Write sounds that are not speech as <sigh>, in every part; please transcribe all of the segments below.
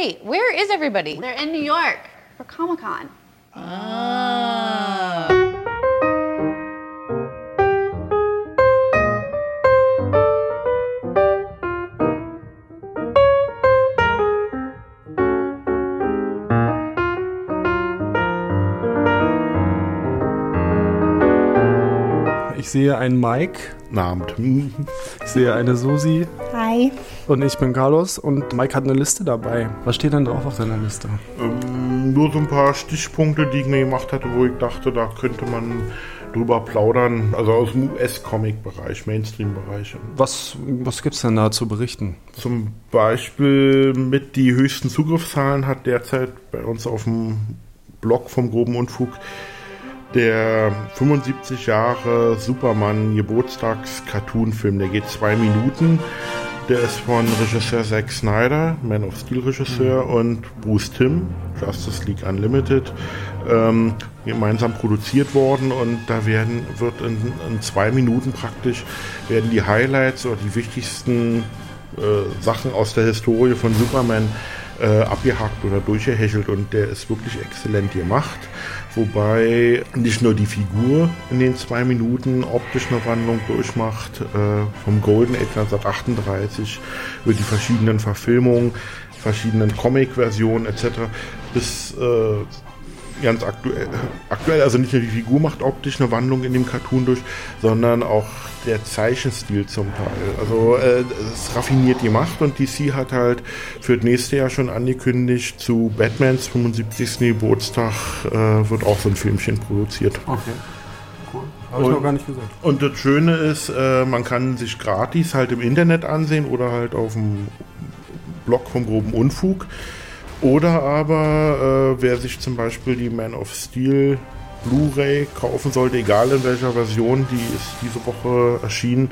Hey, where is everybody? They're in New York for Comic Con. Ich ah. Sehe einen Mike. Abend. Ich <laughs> sehe eine Susi. Hi. Und ich bin Carlos und Mike hat eine Liste dabei. Was steht denn drauf auf deiner Liste? Ähm, nur so ein paar Stichpunkte, die ich mir gemacht hatte, wo ich dachte, da könnte man drüber plaudern. Also aus dem US-Comic-Bereich, Mainstream-Bereich. Was, was gibt's denn da zu berichten? Zum Beispiel mit die höchsten Zugriffszahlen hat derzeit bei uns auf dem Blog vom groben Unfug der 75 Jahre Superman Geburtstags-Cartoon-Film. Der geht zwei Minuten. Der ist von Regisseur Zack Snyder, Man of Steel Regisseur, mhm. und Bruce Timm, Justice League Unlimited, ähm, gemeinsam produziert worden. Und da werden, wird in, in, zwei Minuten praktisch, werden die Highlights oder die wichtigsten äh, Sachen aus der Historie von Superman äh, abgehakt oder durchgehechelt. Und der ist wirklich exzellent gemacht. Wobei nicht nur die Figur in den zwei Minuten optisch eine Wandlung durchmacht, äh, vom Golden Age 1938 über die verschiedenen Verfilmungen, verschiedenen Comic-Versionen etc. bis äh, ganz aktuell, aktuell, also nicht nur die Figur macht optisch eine Wandlung in dem Cartoon durch, sondern auch der Zeichenstil zum Teil. Also äh, es raffiniert gemacht und DC hat halt für das nächste Jahr schon angekündigt, zu Batmans 75. Geburtstag äh, wird auch so ein Filmchen produziert. Okay. Cool. Habe ich noch gar nicht gesagt. Und das Schöne ist, äh, man kann sich gratis halt im Internet ansehen oder halt auf dem Blog vom groben Unfug. Oder aber, äh, wer sich zum Beispiel die Man of Steel Blu-ray kaufen sollte, egal in welcher Version, die ist diese Woche erschienen,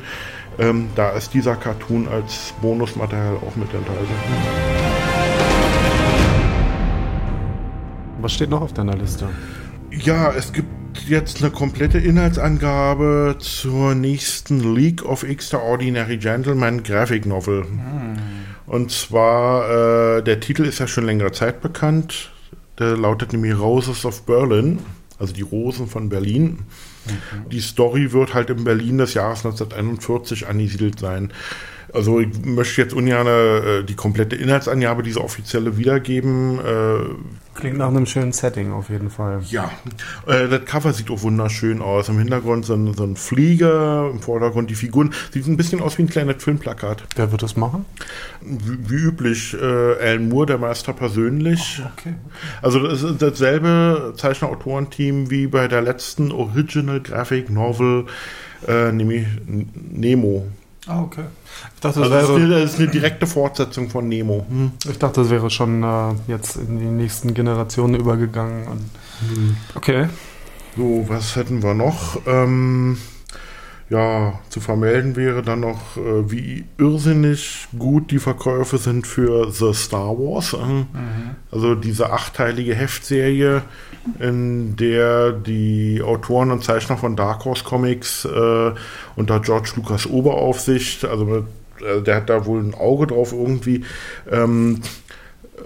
ähm, da ist dieser Cartoon als Bonusmaterial auch mit enthalten. Was steht noch auf deiner Liste? Ja, es gibt jetzt eine komplette Inhaltsangabe zur nächsten League of Extraordinary Gentlemen Graphic Novel. Hm. Und zwar, äh, der Titel ist ja schon längere Zeit bekannt. Der lautet nämlich Roses of Berlin, also die Rosen von Berlin. Mhm. Die Story wird halt in Berlin des Jahres 1941 angesiedelt sein. Also ich möchte jetzt ungern äh, die komplette Inhaltsangabe, diese offizielle wiedergeben. Äh, Klingt nach einem schönen Setting auf jeden Fall. Ja, äh, das Cover sieht auch wunderschön aus. Im Hintergrund so ein, so ein, Flieger, im Vordergrund die Figuren. Sieht ein bisschen aus wie ein kleines Filmplakat. Wer wird das machen? Wie, wie üblich, äh, Alan Moore, der Meister persönlich. Oh, okay. Also das ist dasselbe Zeichner-Autorenteam wie bei der letzten Original Graphic Novel, äh, nämlich Nemo. Ah, okay. Ich dachte, das, also wäre, das ist eine direkte Fortsetzung von Nemo. Hm. Ich dachte, das wäre schon äh, jetzt in die nächsten Generationen übergegangen. Hm. Okay. So, was hätten wir noch? Ähm, ja, zu vermelden wäre dann noch, äh, wie irrsinnig gut die Verkäufe sind für The Star Wars. Äh, mhm. Also diese achteilige Heftserie, in der die Autoren und Zeichner von Dark Horse Comics äh, unter George Lucas Oberaufsicht, also äh, der hat da wohl ein Auge drauf irgendwie, ähm,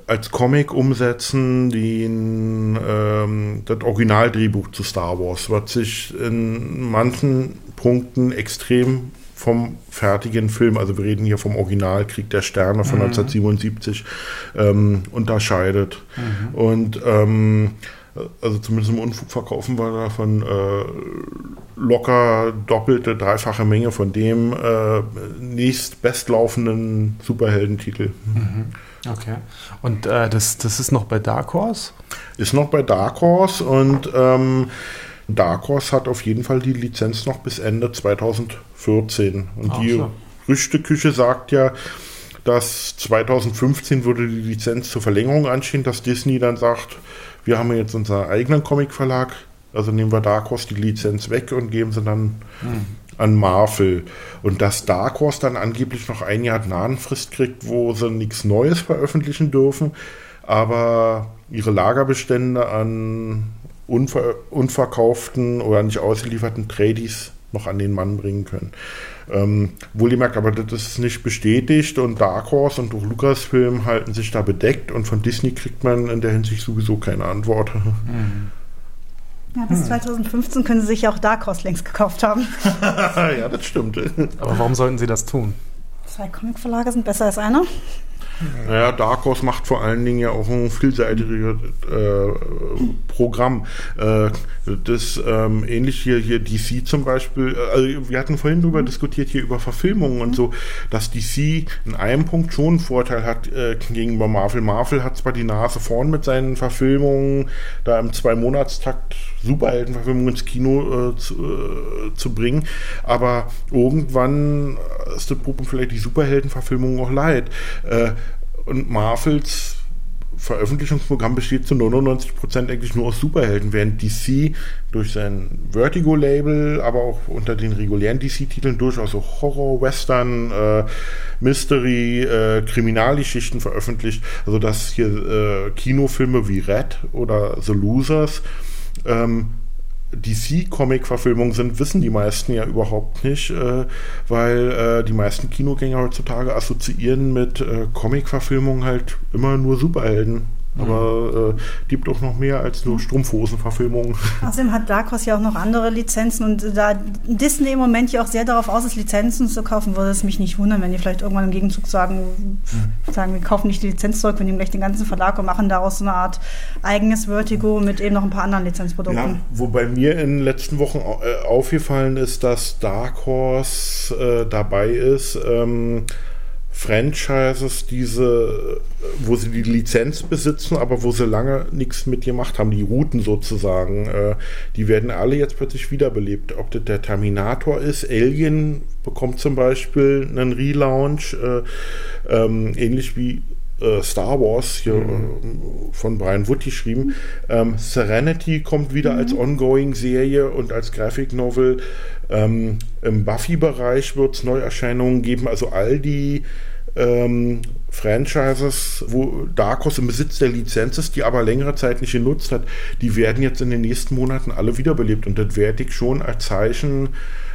als Comic umsetzen, den, ähm, das Originaldrehbuch zu Star Wars, was sich in manchen Punkten extrem vom fertigen Film, also wir reden hier vom Original Krieg der Sterne von mhm. 1977, ähm, unterscheidet. Mhm. Und ähm, also zumindest im Unfug verkaufen wir davon äh, locker doppelte, dreifache Menge von dem äh, nächst bestlaufenden Superheldentitel. Mhm. Okay. Und äh, das, das ist noch bei Dark Horse? Ist noch bei Dark Horse und ähm, Dark Horse hat auf jeden Fall die Lizenz noch bis Ende 2014. Und Ach die so. Rüsteküche sagt ja, dass 2015 würde die Lizenz zur Verlängerung anstehen, dass Disney dann sagt, wir haben jetzt unseren eigenen Comic-Verlag, also nehmen wir Dark Horse die Lizenz weg und geben sie dann hm an Marvel. Und dass Dark Horse dann angeblich noch ein Jahr Gnadenfrist kriegt, wo sie nichts Neues veröffentlichen dürfen, aber ihre Lagerbestände an unver unverkauften oder nicht ausgelieferten Tradies noch an den Mann bringen können. Ähm, wohlgemerkt, aber das ist nicht bestätigt und Dark Horse und auch Lucasfilm halten sich da bedeckt und von Disney kriegt man in der Hinsicht sowieso keine Antwort. Mhm. Ja, bis hm. 2015 können Sie sich ja auch Dark Horse längst gekauft haben. <laughs> ja, das stimmt. Aber warum sollten Sie das tun? Zwei Comicverlage sind besser als einer. Naja, Dark Horse macht vor allen Dingen ja auch ein vielseitiges äh, Programm. Äh, das ähm, ähnlich hier, hier DC zum Beispiel, äh, also wir hatten vorhin darüber diskutiert, hier über Verfilmungen und so, dass DC in einem Punkt schon einen Vorteil hat äh, gegenüber Marvel. Marvel hat zwar die Nase vorn mit seinen Verfilmungen, da im Zwei-Monatstakt Superheldenverfilmungen ins Kino äh, zu, äh, zu, bringen, aber irgendwann ist das Problem vielleicht die Superheldenverfilmung auch leid. Äh, und Marvels Veröffentlichungsprogramm besteht zu 99% eigentlich nur aus Superhelden, während DC durch sein Vertigo-Label, aber auch unter den regulären DC-Titeln durchaus auch Horror, Western, äh, Mystery, äh, Kriminalgeschichten veröffentlicht. Also dass hier äh, Kinofilme wie Red oder The Losers ähm, DC-Comic-Verfilmungen sind, wissen die meisten ja überhaupt nicht, äh, weil äh, die meisten Kinogänger heutzutage assoziieren mit äh, Comic-Verfilmungen halt immer nur Superhelden. Aber äh, gibt auch noch mehr als nur Strumpfhosenverfilmungen. <laughs> Außerdem hat Dark Horse ja auch noch andere Lizenzen und da Disney im Moment ja auch sehr darauf aus ist, Lizenzen zu kaufen, würde es mich nicht wundern, wenn die vielleicht irgendwann im Gegenzug sagen, mhm. sagen wir kaufen nicht die Lizenz zurück, wir nehmen gleich den ganzen Verlag und machen daraus so eine Art eigenes Vertigo mit eben noch ein paar anderen Lizenzprodukten. Ja, wobei mir in den letzten Wochen äh, aufgefallen ist, dass Dark Horse äh, dabei ist, ähm, Franchises, diese, wo sie die Lizenz besitzen, aber wo sie lange nichts mit gemacht haben, die Routen sozusagen, äh, die werden alle jetzt plötzlich wiederbelebt. Ob das der Terminator ist, Alien bekommt zum Beispiel einen Relaunch, äh, ähm, ähnlich wie äh, Star Wars hier mhm. Äh, von Brian Wood geschrieben. Ähm, Serenity kommt wieder mhm. als Ongoing-Serie und als Graphic Novel. Ähm, Im Buffy-Bereich wird es Neuerscheinungen geben. Also all die ähm, Franchises, wo Darkos im Besitz der Lizenz ist, die aber längere Zeit nicht genutzt hat, die werden jetzt in den nächsten Monaten alle wiederbelebt. Und das werde ich schon als Zeichen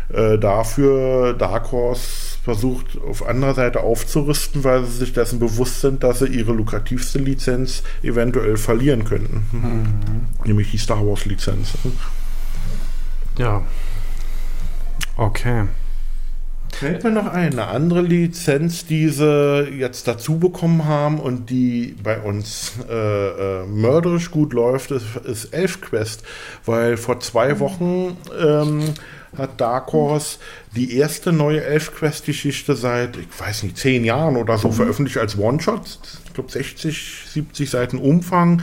äh, dafür Dark Horse versucht auf anderer Seite aufzurüsten, weil sie sich dessen bewusst sind, dass sie ihre lukrativste Lizenz eventuell verlieren könnten. Mhm. Nämlich die Star Wars Lizenz. Ja. Okay. Fällt mir noch ein, eine andere Lizenz, die sie jetzt dazu bekommen haben und die bei uns äh, äh, mörderisch gut läuft, ist, ist ElfQuest, weil vor zwei Wochen ähm, hat Dark Horse die erste neue ElfQuest-Geschichte seit, ich weiß nicht, zehn Jahren oder so veröffentlicht als One-Shot. Ich glaube 60, 70 Seiten Umfang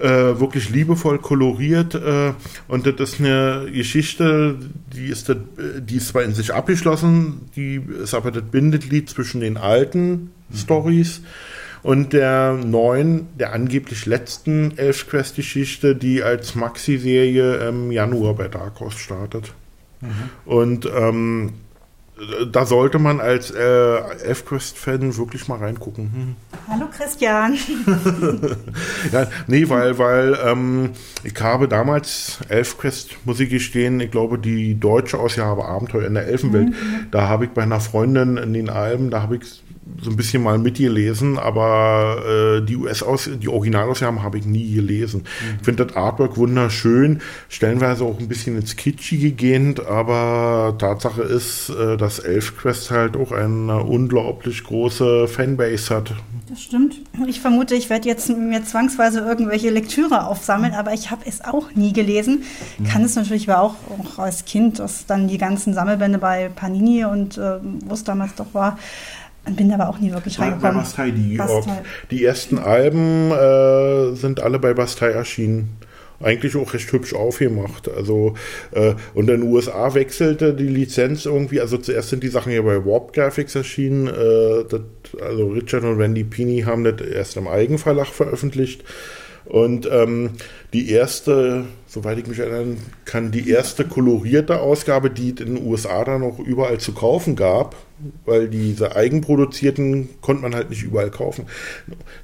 äh, wirklich liebevoll koloriert äh, und das ist eine Geschichte, die ist, die ist zwar in sich abgeschlossen, die ist aber das Bindeglied zwischen den alten mhm. Stories und der neuen, der angeblich letzten Elfquest-Geschichte, die als Maxi-Serie im Januar bei Dark Horse startet. Mhm. Und ähm, da sollte man als äh, Elfquest-Fan wirklich mal reingucken. Hm. Hallo Christian. <laughs> ja, nee, weil, weil ähm, ich habe damals Elfquest, muss ich gestehen, ich glaube, die deutsche Ausgabe Abenteuer in der Elfenwelt, mhm. da habe ich bei einer Freundin in den Alben, da habe ich so ein bisschen mal mitgelesen, aber äh, die US-Aus, die Originalausgaben habe ich nie gelesen. Mhm. Ich finde das Artwork wunderschön, stellenweise auch ein bisschen ins Kitschige gehend, aber Tatsache ist, äh, dass ElfQuest halt auch eine unglaublich große Fanbase hat. Das stimmt. Ich vermute, ich werde jetzt mir zwangsweise irgendwelche Lektüre aufsammeln, aber ich habe es auch nie gelesen. Mhm. Kann es natürlich aber auch, auch als Kind, dass dann die ganzen Sammelbände bei Panini und äh, wo es damals doch war, bin aber auch nie wirklich reingekommen. Bei Bastei, die, Bastei. die ersten Alben äh, sind alle bei Bastei erschienen. Eigentlich auch recht hübsch aufgemacht. Also, äh, und in den USA wechselte die Lizenz irgendwie, also zuerst sind die Sachen ja bei Warp Graphics erschienen. Äh, das, also Richard und Randy Pini haben das erst im Eigenverlag veröffentlicht. Und ähm, die erste, soweit ich mich erinnern kann, die erste kolorierte Ausgabe, die es in den USA dann noch überall zu kaufen gab, weil diese eigenproduzierten konnte man halt nicht überall kaufen.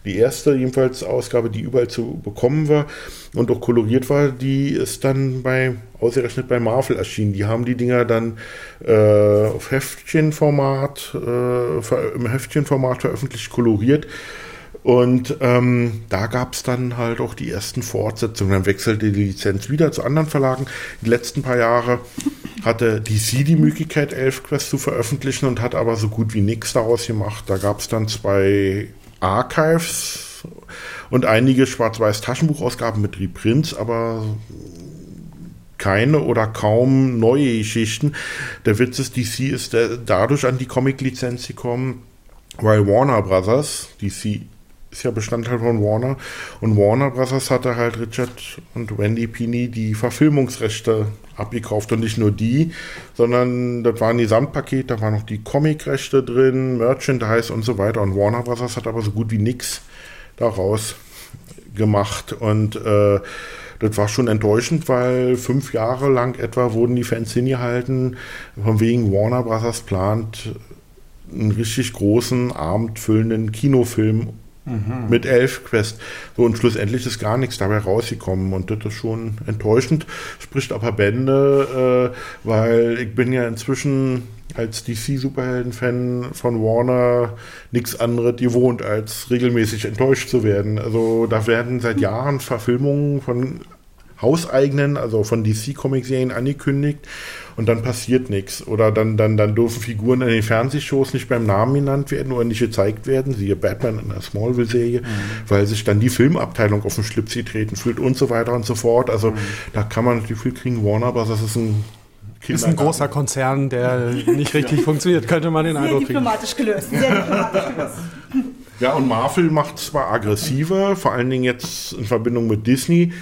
Die erste jedenfalls Ausgabe, die überall zu bekommen war und auch koloriert war, die ist dann bei ausgerechnet bei Marvel erschienen. Die haben die Dinger dann äh, auf Heftchenformat, äh, im Heftchenformat veröffentlicht, koloriert. Und ähm, da gab es dann halt auch die ersten Fortsetzungen. Dann wechselte die Lizenz wieder zu anderen Verlagen. Die letzten paar Jahre hatte DC die Möglichkeit, Elfquest zu veröffentlichen und hat aber so gut wie nichts daraus gemacht. Da gab es dann zwei Archives und einige schwarz-weiß Taschenbuchausgaben mit Reprints, aber keine oder kaum neue Geschichten. Der Witz ist, DC ist dadurch an die Comic-Lizenz gekommen, weil Warner Brothers, DC ist ja Bestandteil von Warner. Und Warner Brothers hatte halt Richard und Wendy Pini die Verfilmungsrechte abgekauft. Und nicht nur die, sondern das war ein Gesamtpaket, da waren noch die Comicrechte drin, Merchandise und so weiter. Und Warner Brothers hat aber so gut wie nichts daraus gemacht. Und äh, das war schon enttäuschend, weil fünf Jahre lang etwa wurden die Fans hingehalten, von wegen Warner Brothers plant einen richtig großen, abendfüllenden Kinofilm Mhm. Mit elf Quest. So, und schlussendlich ist gar nichts dabei rausgekommen. Und das ist schon enttäuschend. Spricht aber Bände, äh, weil ich bin ja inzwischen als DC-Superhelden-Fan von Warner nichts anderes gewohnt, als regelmäßig enttäuscht zu werden. Also da werden seit Jahren Verfilmungen von hauseigenen, also von DC-Comic-Serien angekündigt und dann passiert nichts. Oder dann, dann, dann dürfen Figuren in den Fernsehshows nicht beim Namen genannt werden oder nicht gezeigt werden, siehe Batman in der Smallville-Serie, mhm. weil sich dann die Filmabteilung auf den Schlips getreten fühlt und so weiter und so fort. Also mhm. da kann man natürlich viel kriegen, Warner aber das ist ein ist ein großer Konzern, der nicht richtig ja. funktioniert, könnte man den sehr Eindruck diplomatisch kriegen. Gelöst. Sehr diplomatisch gelöst. Ja, und Marvel macht zwar aggressiver, vor allen Dingen jetzt in Verbindung mit Disney,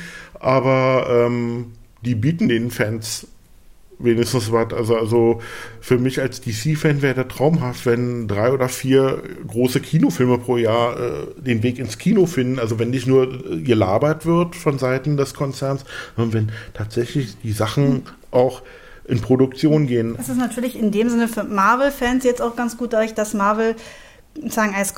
aber ähm, die bieten den Fans wenigstens was. Also, also für mich als DC-Fan wäre der traumhaft, wenn drei oder vier große Kinofilme pro Jahr äh, den Weg ins Kino finden. Also wenn nicht nur gelabert wird von Seiten des Konzerns, sondern wenn tatsächlich die Sachen auch in Produktion gehen. Das ist natürlich in dem Sinne für Marvel-Fans jetzt auch ganz gut, dadurch, dass Marvel sagen als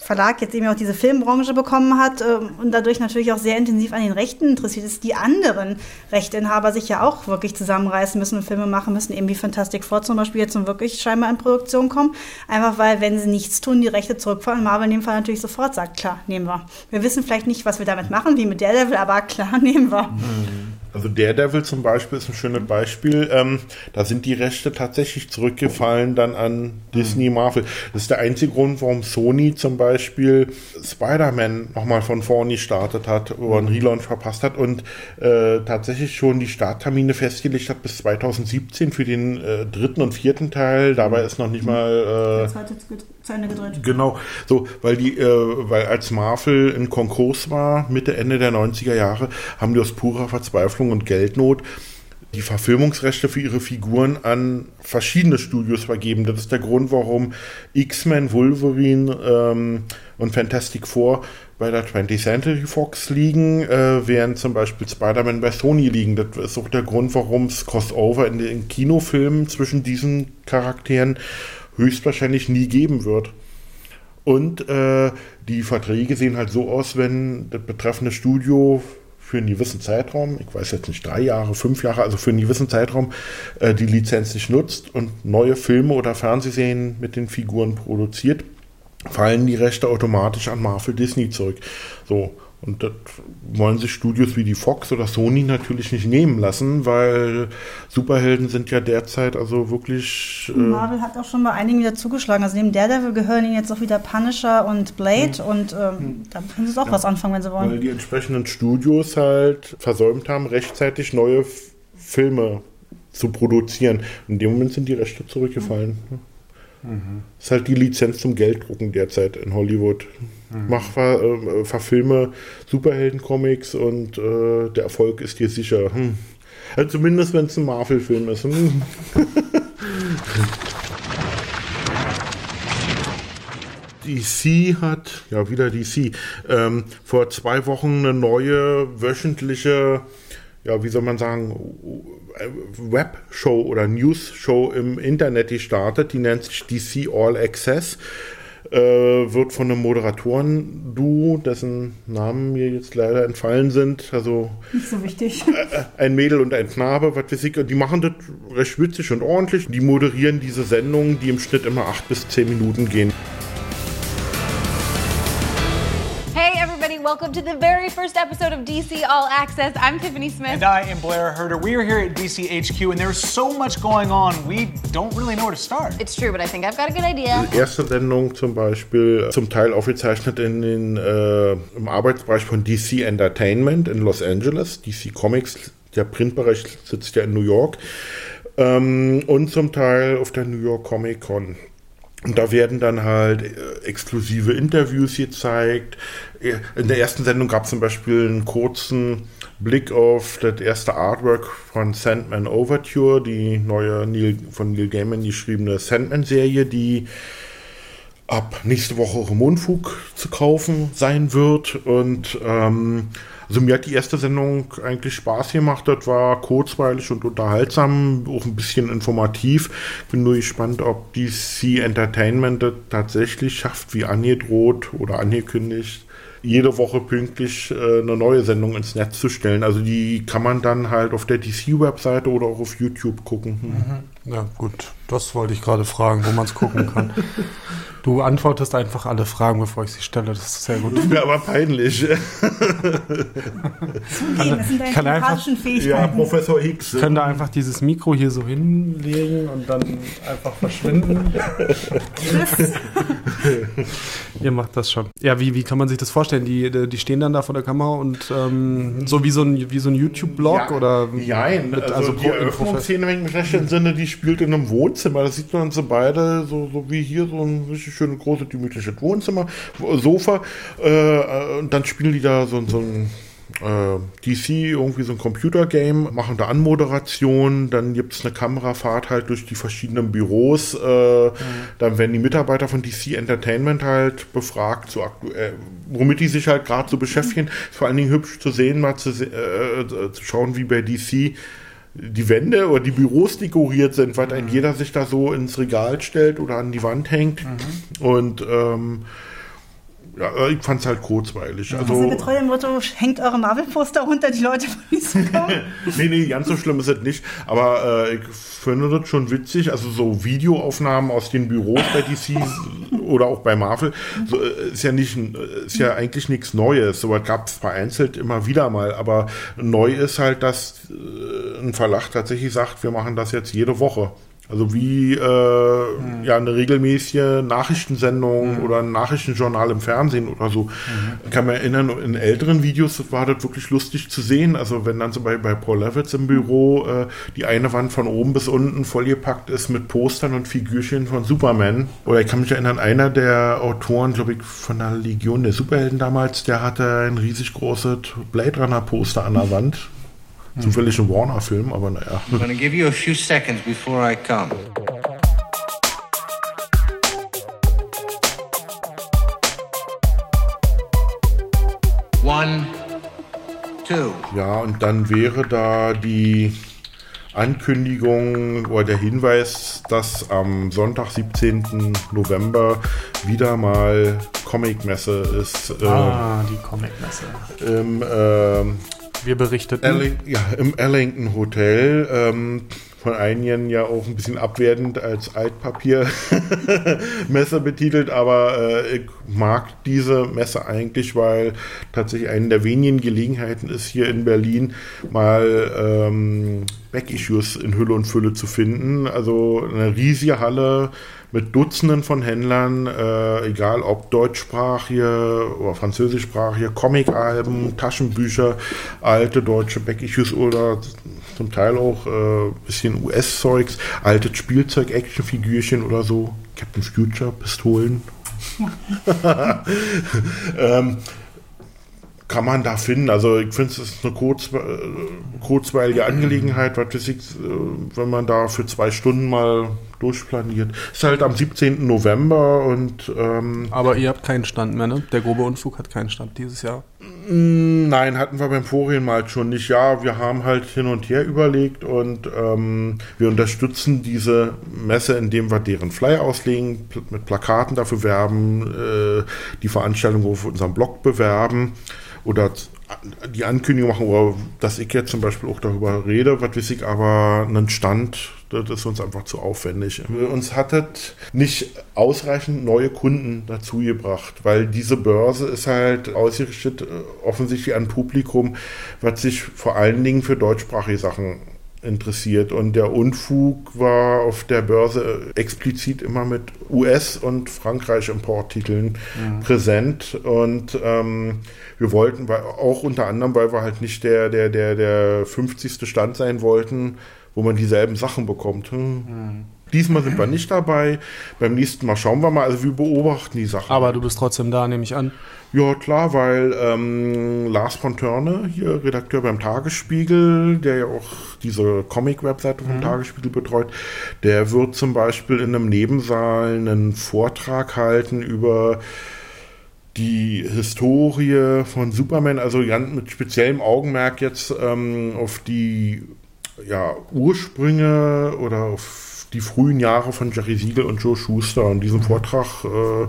Verlag jetzt eben auch diese Filmbranche bekommen hat äh, und dadurch natürlich auch sehr intensiv an den Rechten interessiert ist, die anderen Rechteinhaber sich ja auch wirklich zusammenreißen müssen und Filme machen müssen, eben wie Fantastic Four zum Beispiel jetzt nun wirklich scheinbar in Produktion kommen. Einfach weil, wenn sie nichts tun, die Rechte zurückfallen, Marvel in dem Fall natürlich sofort sagt, klar, nehmen wir. Wir wissen vielleicht nicht, was wir damit machen, wie mit Daredevil, aber klar, <laughs> nehmen wir. Mhm. Also Daredevil zum Beispiel ist ein schönes Beispiel. Ähm, da sind die Rechte tatsächlich zurückgefallen dann an Disney Marvel. Das ist der einzige Grund, warum Sony zum Beispiel Spider-Man nochmal von vorne gestartet hat oder einen Relaunch verpasst hat und äh, tatsächlich schon die Starttermine festgelegt hat bis 2017 für den äh, dritten und vierten Teil. Dabei ist noch nicht mal äh, zu Ende gedreht. Genau, so, weil die, äh, weil als Marvel in Konkurs war, Mitte, Ende der 90er Jahre, haben die aus purer Verzweiflung und Geldnot die Verfilmungsrechte für ihre Figuren an verschiedene Studios vergeben. Das ist der Grund, warum X-Men, Wolverine ähm, und Fantastic Four bei der 20th Century Fox liegen, äh, während zum Beispiel Spider-Man bei Sony liegen. Das ist auch der Grund, warum es Crossover in den Kinofilmen zwischen diesen Charakteren höchstwahrscheinlich nie geben wird. Und äh, die Verträge sehen halt so aus, wenn das betreffende Studio für einen gewissen Zeitraum, ich weiß jetzt nicht, drei Jahre, fünf Jahre, also für einen gewissen Zeitraum äh, die Lizenz nicht nutzt und neue Filme oder Fernsehserien mit den Figuren produziert, fallen die Rechte automatisch an Marvel Disney zurück. So, und das wollen sich Studios wie die Fox oder Sony natürlich nicht nehmen lassen, weil Superhelden sind ja derzeit also wirklich. Äh Marvel hat auch schon bei einigen wieder zugeschlagen. Also neben Daredevil gehören ihnen jetzt auch wieder Punisher und Blade mhm. und ähm, da können sie auch ja, was anfangen, wenn sie wollen. Weil die entsprechenden Studios halt versäumt haben, rechtzeitig neue Filme zu produzieren. In dem Moment sind die Rechte zurückgefallen. Mhm. Mhm. Das ist halt die Lizenz zum Gelddrucken derzeit in Hollywood. Mhm. Mach ver, äh, verfilme Superhelden-Comics und äh, der Erfolg ist dir sicher. Hm. Also zumindest wenn es ein Marvel-Film ist. Hm. <laughs> DC hat, ja wieder DC, ähm, vor zwei Wochen eine neue wöchentliche, ja wie soll man sagen, Webshow oder News-Show im Internet gestartet, die nennt sich DC All Access äh, wird von einem Moderatoren-Duo, dessen Namen mir jetzt leider entfallen sind, also Nicht so wichtig. <laughs> äh, ein Mädel und ein Knabe, was weiß ich, die machen das recht witzig und ordentlich. Die moderieren diese Sendungen, die im Schnitt immer acht bis zehn Minuten gehen. To the very first episode of DC All Access. I'm Tiffany Smith. And I am Blair Herder. We are here at DC HQ, and there's so much going on, we don't really know where to start. it's true, but I think I've got a good idea. Die erste Sendung zum Beispiel, zum Teil aufgezeichnet in den, äh, im Arbeitsbereich von DC Entertainment in Los Angeles. DC Comics, der Printbereich sitzt ja in New York. Ähm, und zum Teil auf der New York Comic Con. Und da werden dann halt äh, exklusive Interviews gezeigt. In der ersten Sendung gab es zum Beispiel einen kurzen Blick auf das erste Artwork von Sandman Overture, die neue Neil, von Neil Gaiman geschriebene Sandman-Serie, die ab nächste Woche auch im Mundfug zu kaufen sein wird. Und ähm, also mir hat die erste Sendung eigentlich Spaß gemacht. Das war kurzweilig und unterhaltsam, auch ein bisschen informativ. Bin nur gespannt, ob DC Entertainment das tatsächlich schafft, wie angedroht oder angekündigt, jede Woche pünktlich äh, eine neue Sendung ins Netz zu stellen. Also die kann man dann halt auf der DC-Webseite oder auch auf YouTube gucken. Hm. Ja, gut. Das wollte ich gerade fragen, wo man es gucken kann. Du antwortest einfach alle Fragen, bevor ich sie stelle. Das ist sehr gut. Ja, aber peinlich. <laughs> Zugeben, das sind deine kann einfach- demokratischen ja, Fähigkeiten. Professor Hicks. Ich könnte einfach dieses Mikro hier so hinlegen und dann einfach verschwinden. <laughs> Ihr macht das schon. Ja, wie, wie kann man sich das vorstellen? Die, die stehen dann da vor der Kamera und ähm, so wie so ein, wie so ein YouTube-Blog oder Nein, mit- also, die Pro- Eröffnungsszene, wenn ich mich recht entsinne, die spielt in einem Wohnzimmer. Da sieht man so beide, so, so wie hier, so ein richtig schönes, großes, gemütliches Wohnzimmer, wo- Sofa. Äh, und dann spielen die da so, so ein äh, DC, irgendwie so ein Computergame, machen da Anmoderation, dann gibt es eine Kamerafahrt halt durch die verschiedenen Büros, äh, dann werden die Mitarbeiter von DC Entertainment halt befragt, so aktuell, womit die sich halt gerade so beschäftigen. Ist vor allen Dingen hübsch zu sehen, mal zu, se äh, äh, zu schauen, wie bei DC die Wände oder die Büros dekoriert sind, weil ein jeder sich da so ins Regal stellt oder an die Wand hängt. Und ähm, ja, ich fand es halt kurzweilig. Also Also, getreu dem Motto, hängt eure Marvel-Poster unter die Leute von diesem kommen. <laughs> nee, nee, ganz so schlimm ist es nicht. Aber äh, ich finde das schon witzig. Also so Videoaufnahmen aus den Büros bei DC <laughs> oder auch bei Marvel so, äh, ist ja nicht, äh, ist ja eigentlich nichts Neues. So gab es vereinzelt immer wieder mal. Aber neu ist halt, dass äh, ein Verlag tatsächlich sagt, wir machen das jetzt jede Woche. Also wie äh, ja eine regelmäßige Nachrichtensendung oder ein Nachrichtenjournal im Fernsehen oder so. Ich kann mich erinnern, in älteren Videos war das wirklich lustig zu sehen. Also wenn dann so bei, bei Paul Levitz im Büro äh, die eine Wand von oben bis unten vollgepackt ist mit Postern und Figürchen von Superman. Oder ich kann mich erinnern, einer der Autoren, glaube ich, von der Legion der Superhelden damals, der hatte ein riesig großes Blade Runner Poster an der <laughs> Wand. Zufällig ein Warner-Film, aber naja. I'm going to give you a few seconds before I come. One, two. Ja, und dann wäre da die Ankündigung oder der Hinweis, dass am Sonntag, 17. November, wieder mal Comicmesse ist. Äh, Ah, die Comic-Messe. Im, ähm, Wir berichteten. Arling ja, im Arlington Hotel. Ähm, von einigen ja auch ein bisschen abwertend als Altpapier-Messe <laughs> betitelt, aber äh, ich mag diese Messe eigentlich, weil tatsächlich eine der wenigen Gelegenheiten ist, hier in Berlin mal ähm, Back-Issues in Hülle und Fülle zu finden. Also eine riesige Halle mit Dutzenden von Händlern, äh, egal ob deutschsprachige oder französischsprachige, Comic-Alben, Taschenbücher, alte deutsche Back-Issues oder zum Teil auch äh, bisschen US-Zeugs, altes Spielzeug, Actionfigürchen oder so, Captain Future, Pistolen. <laughs> ähm, kann man da finden. Also ich finde es ist eine äh, kurzweilige Angelegenheit, was weiß ich, äh, wenn man da für zwei Stunden mal durchplaniert. Ist halt am 17. November und ähm, Aber ihr habt keinen Stand mehr, ne? Der grobe Unfug hat keinen Stand dieses Jahr. Nein, hatten wir beim vorigen Mal schon nicht. Ja, wir haben halt hin und her überlegt und ähm, wir unterstützen diese Messe, indem wir deren Flyer auslegen, mit Plakaten dafür werben, äh, die Veranstaltung auf unserem Blog bewerben oder die Ankündigung machen, oder dass ich jetzt zum Beispiel auch darüber rede, was weiß ich, aber einen Stand, das ist uns einfach zu aufwendig. Uns hat das nicht ausreichend neue Kunden dazu gebracht, weil diese Börse ist halt ausgerichtet äh, offensichtlich an Publikum, was sich vor allen Dingen für deutschsprachige Sachen interessiert. Und der Unfug war auf der Börse explizit immer mit US- und Frankreich-Importtiteln Mhm. präsent. Und ähm, wir wollten, weil, auch unter anderem, weil wir halt nicht der, der, der, der 50. Stand sein wollten, wo man dieselben Sachen bekommt. Hm. Mhm. Diesmal sind wir nicht dabei. Beim nächsten Mal schauen wir mal. Also wir beobachten die Sachen. Aber du bist trotzdem da, nehme ich an. Ja, klar, weil ähm, Lars von Törne, hier Redakteur beim Tagesspiegel, der ja auch diese Comic-Webseite vom Tagesspiegel betreut, der wird zum Beispiel in einem Nebensaal einen Vortrag halten über die Historie von Superman, also ganz mit speziellem Augenmerk jetzt ähm, auf die ja, Ursprünge oder auf die frühen Jahre von Jerry Siegel und Joe Schuster. Und diesen Vortrag äh,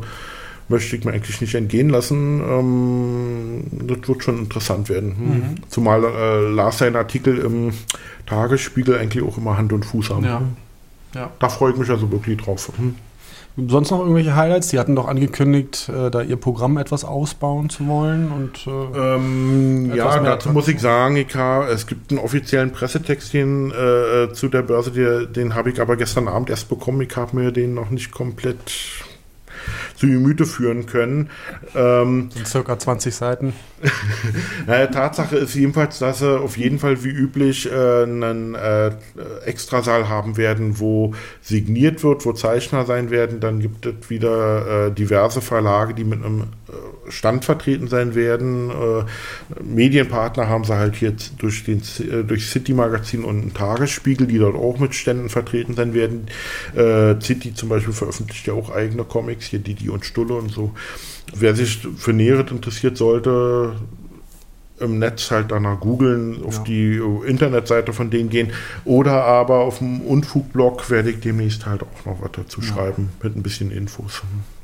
möchte ich mir eigentlich nicht entgehen lassen. Ähm, das wird schon interessant werden. Hm. Zumal äh, Lars seinen Artikel im Tagesspiegel eigentlich auch immer Hand und Fuß haben. Ja. Ja. Da freue ich mich also wirklich drauf. Hm. Sonst noch irgendwelche Highlights? Die hatten doch angekündigt, äh, da ihr Programm etwas ausbauen zu wollen. Und äh, Ähm, ja, dazu muss ich sagen, ich ha- es gibt einen offiziellen Pressetext hin, äh, zu der Börse, den, den habe ich aber gestern Abend erst bekommen. Ich habe mir den noch nicht komplett zu Gemüte führen können. Ähm, sind circa 20 Seiten. <laughs> naja, Tatsache ist jedenfalls, dass sie auf jeden Fall wie üblich äh, einen äh, Extrasaal haben werden, wo signiert wird, wo Zeichner sein werden. Dann gibt es wieder äh, diverse Verlage, die mit einem Stand vertreten sein werden. Äh, Medienpartner haben sie halt hier z- durch, den, äh, durch City Magazin und einen Tagesspiegel, die dort auch mit Ständen vertreten sein werden. Äh, City zum Beispiel veröffentlicht ja auch eigene Comics, hier Didi und Stulle und so. Wer sich für Näheres interessiert, sollte im Netz halt danach googeln, auf Ja. die Internetseite von denen gehen oder aber auf dem Unfug-Blog werde ich demnächst halt auch noch was dazu schreiben mit ein bisschen Infos.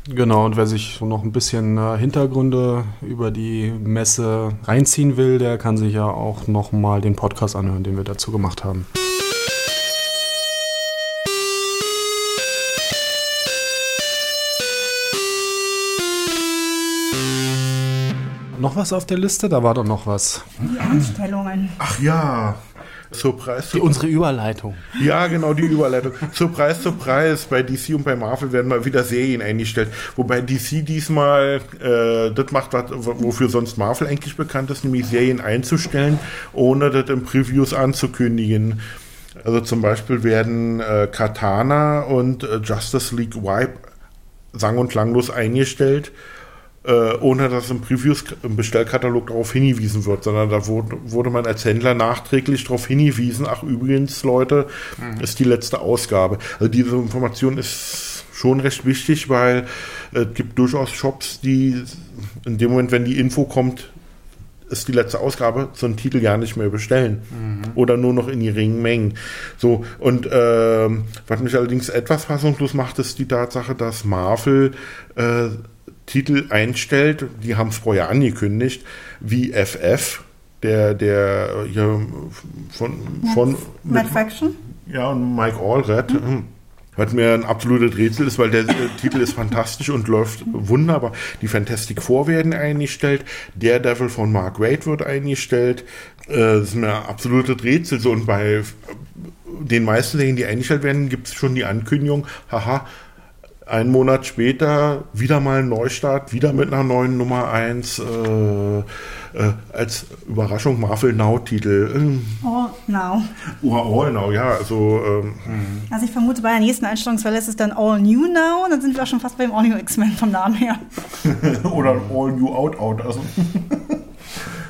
Genau, und wer sich so noch ein bisschen äh, Hintergründe über die Messe reinziehen will, der kann sich ja auch noch mal den Podcast anhören, den wir dazu gemacht haben. Noch was auf der Liste? Da war doch noch was. Die Anstellungen. Ach ja, Surprise, Die, unsere Überleitung. Ja, genau, die Überleitung. Surprise, Surprise. Bei DC und bei Marvel werden mal wieder Serien eingestellt. Wobei DC diesmal äh, das macht, was, wofür sonst Marvel eigentlich bekannt ist, nämlich Serien einzustellen, ohne das in Previews anzukündigen. Also zum Beispiel werden äh, Katana und äh, Justice League Wipe sang- und klanglos eingestellt, äh, ohne dass im Previews im Bestellkatalog darauf hingewiesen wird, sondern da wurde, wurde man als Händler nachträglich darauf hingewiesen, ach übrigens, Leute, ist die letzte Ausgabe. Also diese Information ist schon recht wichtig, weil äh, es gibt durchaus Shops, die in dem Moment, wenn die Info kommt, ist die letzte Ausgabe, so einen Titel ja nicht mehr bestellen. Oder nur noch in geringen Mengen. So, und ähm, was mich allerdings etwas fassungslos macht, ist die Tatsache, dass Marvel äh, Titel einstellt, die haben es vorher angekündigt, wie FF, der, der hier von, von Mad Faction. ja, und Mike Allred. hm, Was mir ein absolutes Rätsel ist, weil der äh, Titel ist fantastisch und läuft wunderbar. Die Fantastic Four werden eingestellt, der Devil von Mark Waid wird eingestellt. Äh, das ist mir ein absolutes Rätsel. So, und bei äh, den meisten Serien, die eingestellt werden, gibt es schon die Ankündigung, haha, ein Monat später wieder mal ein Neustart, wieder mit einer neuen Nummer 1 äh, äh, als Überraschung Marvel Now-Titel. Ähm, Oh, now. All Now, ja, also ähm, Also ich vermute, bei der nächsten Einstellungswelle ist es dann All New Now und dann sind wir auch schon fast beim All New X-Men vom Namen her. <laughs> oder All New Out Out. Also.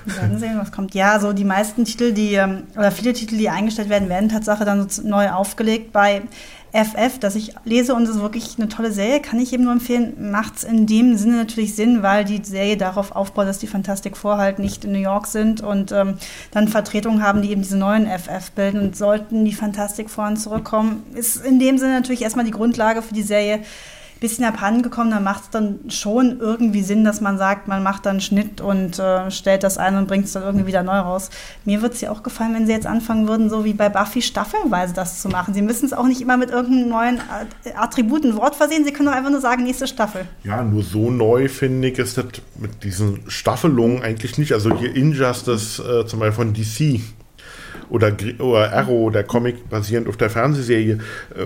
Wir werden sehen, was kommt. Ja, so die meisten Titel, die, ähm, oder viele Titel, die eingestellt werden, werden Tatsache dann so neu aufgelegt. Bei FF, das ich lese und es ist wirklich eine tolle Serie, kann ich eben nur empfehlen. Macht es in dem Sinne natürlich Sinn, weil die Serie darauf aufbaut, dass die Fantastic Four halt nicht in New York sind und ähm, dann Vertretungen haben, die eben diese neuen FF bilden und sollten die Fantastic Four zurückkommen, ist in dem Sinne natürlich erstmal die Grundlage für die Serie bisschen abhandengekommen, dann macht es dann schon irgendwie Sinn, dass man sagt, man macht dann Schnitt und äh, stellt das ein und bringt es dann irgendwie wieder neu raus. Mir würde es ja auch gefallen, wenn sie jetzt anfangen würden, so wie bei Buffy staffelweise das zu machen. Sie müssen es auch nicht immer mit irgendeinem neuen Attribut, ein Wort versehen, sie können doch einfach nur sagen, nächste Staffel. Ja, nur so neu finde ich ist das mit diesen Staffelungen eigentlich nicht. Also hier Injustice äh, zum Beispiel von DC oder, oder Arrow, der Comic basierend auf der Fernsehserie, äh,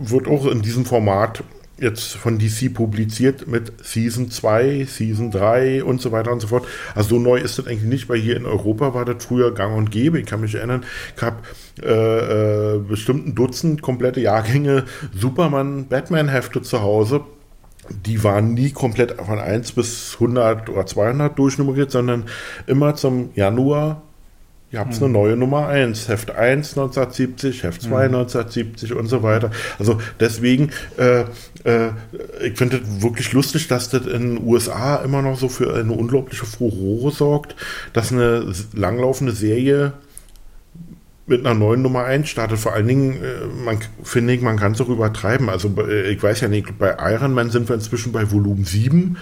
wird auch in diesem Format jetzt von DC publiziert mit Season 2, Season 3 und so weiter und so fort. Also so neu ist das eigentlich nicht, weil hier in Europa war das früher gang und gäbe. Ich kann mich erinnern, ich habe äh, äh, bestimmt ein Dutzend komplette Jahrgänge Superman-Batman-Hefte zu Hause. Die waren nie komplett von 1 bis 100 oder 200 durchnummeriert, sondern immer zum Januar Ihr habt hm. eine neue Nummer 1, Heft 1 1970, Heft 2 hm. 1970 und so weiter. Also deswegen, äh, äh, ich finde es wirklich lustig, dass das in den USA immer noch so für eine unglaubliche Furore sorgt, dass eine langlaufende Serie mit einer neuen Nummer 1 startet. Vor allen Dingen, äh, man finde ich, man kann es auch übertreiben. Also äh, ich weiß ja nicht, bei Iron Man sind wir inzwischen bei Volumen 7. Mhm.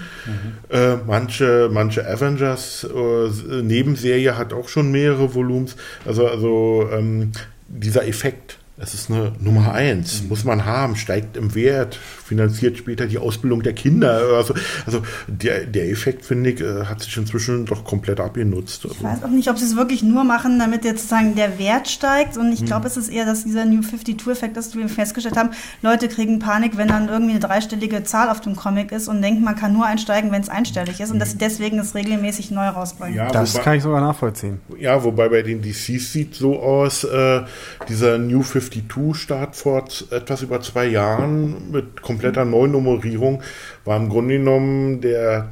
Äh, manche, manche Avengers äh, Nebenserie hat auch schon mehrere Volumens. Also, also ähm, dieser Effekt es ist eine Nummer eins, mhm. muss man haben, steigt im Wert, finanziert später die Ausbildung der Kinder. Also, also der, der Effekt, finde ich, äh, hat sich inzwischen doch komplett abgenutzt. Ich weiß auch nicht, ob sie es wirklich nur machen, damit jetzt sozusagen der Wert steigt. Und ich mhm. glaube, es ist eher, dass dieser New 52-Effekt, dass wir festgestellt haben, Leute kriegen Panik, wenn dann irgendwie eine dreistellige Zahl auf dem Comic ist und denken, man kann nur einsteigen, wenn es einstellig ist und dass sie deswegen es regelmäßig neu rausbringen. Ja, das wobei, kann ich sogar nachvollziehen. Ja, wobei bei den DCs sieht so aus, äh, dieser New 52 52-Start vor etwas über zwei Jahren mit kompletter Neunummerierung war im Grunde genommen der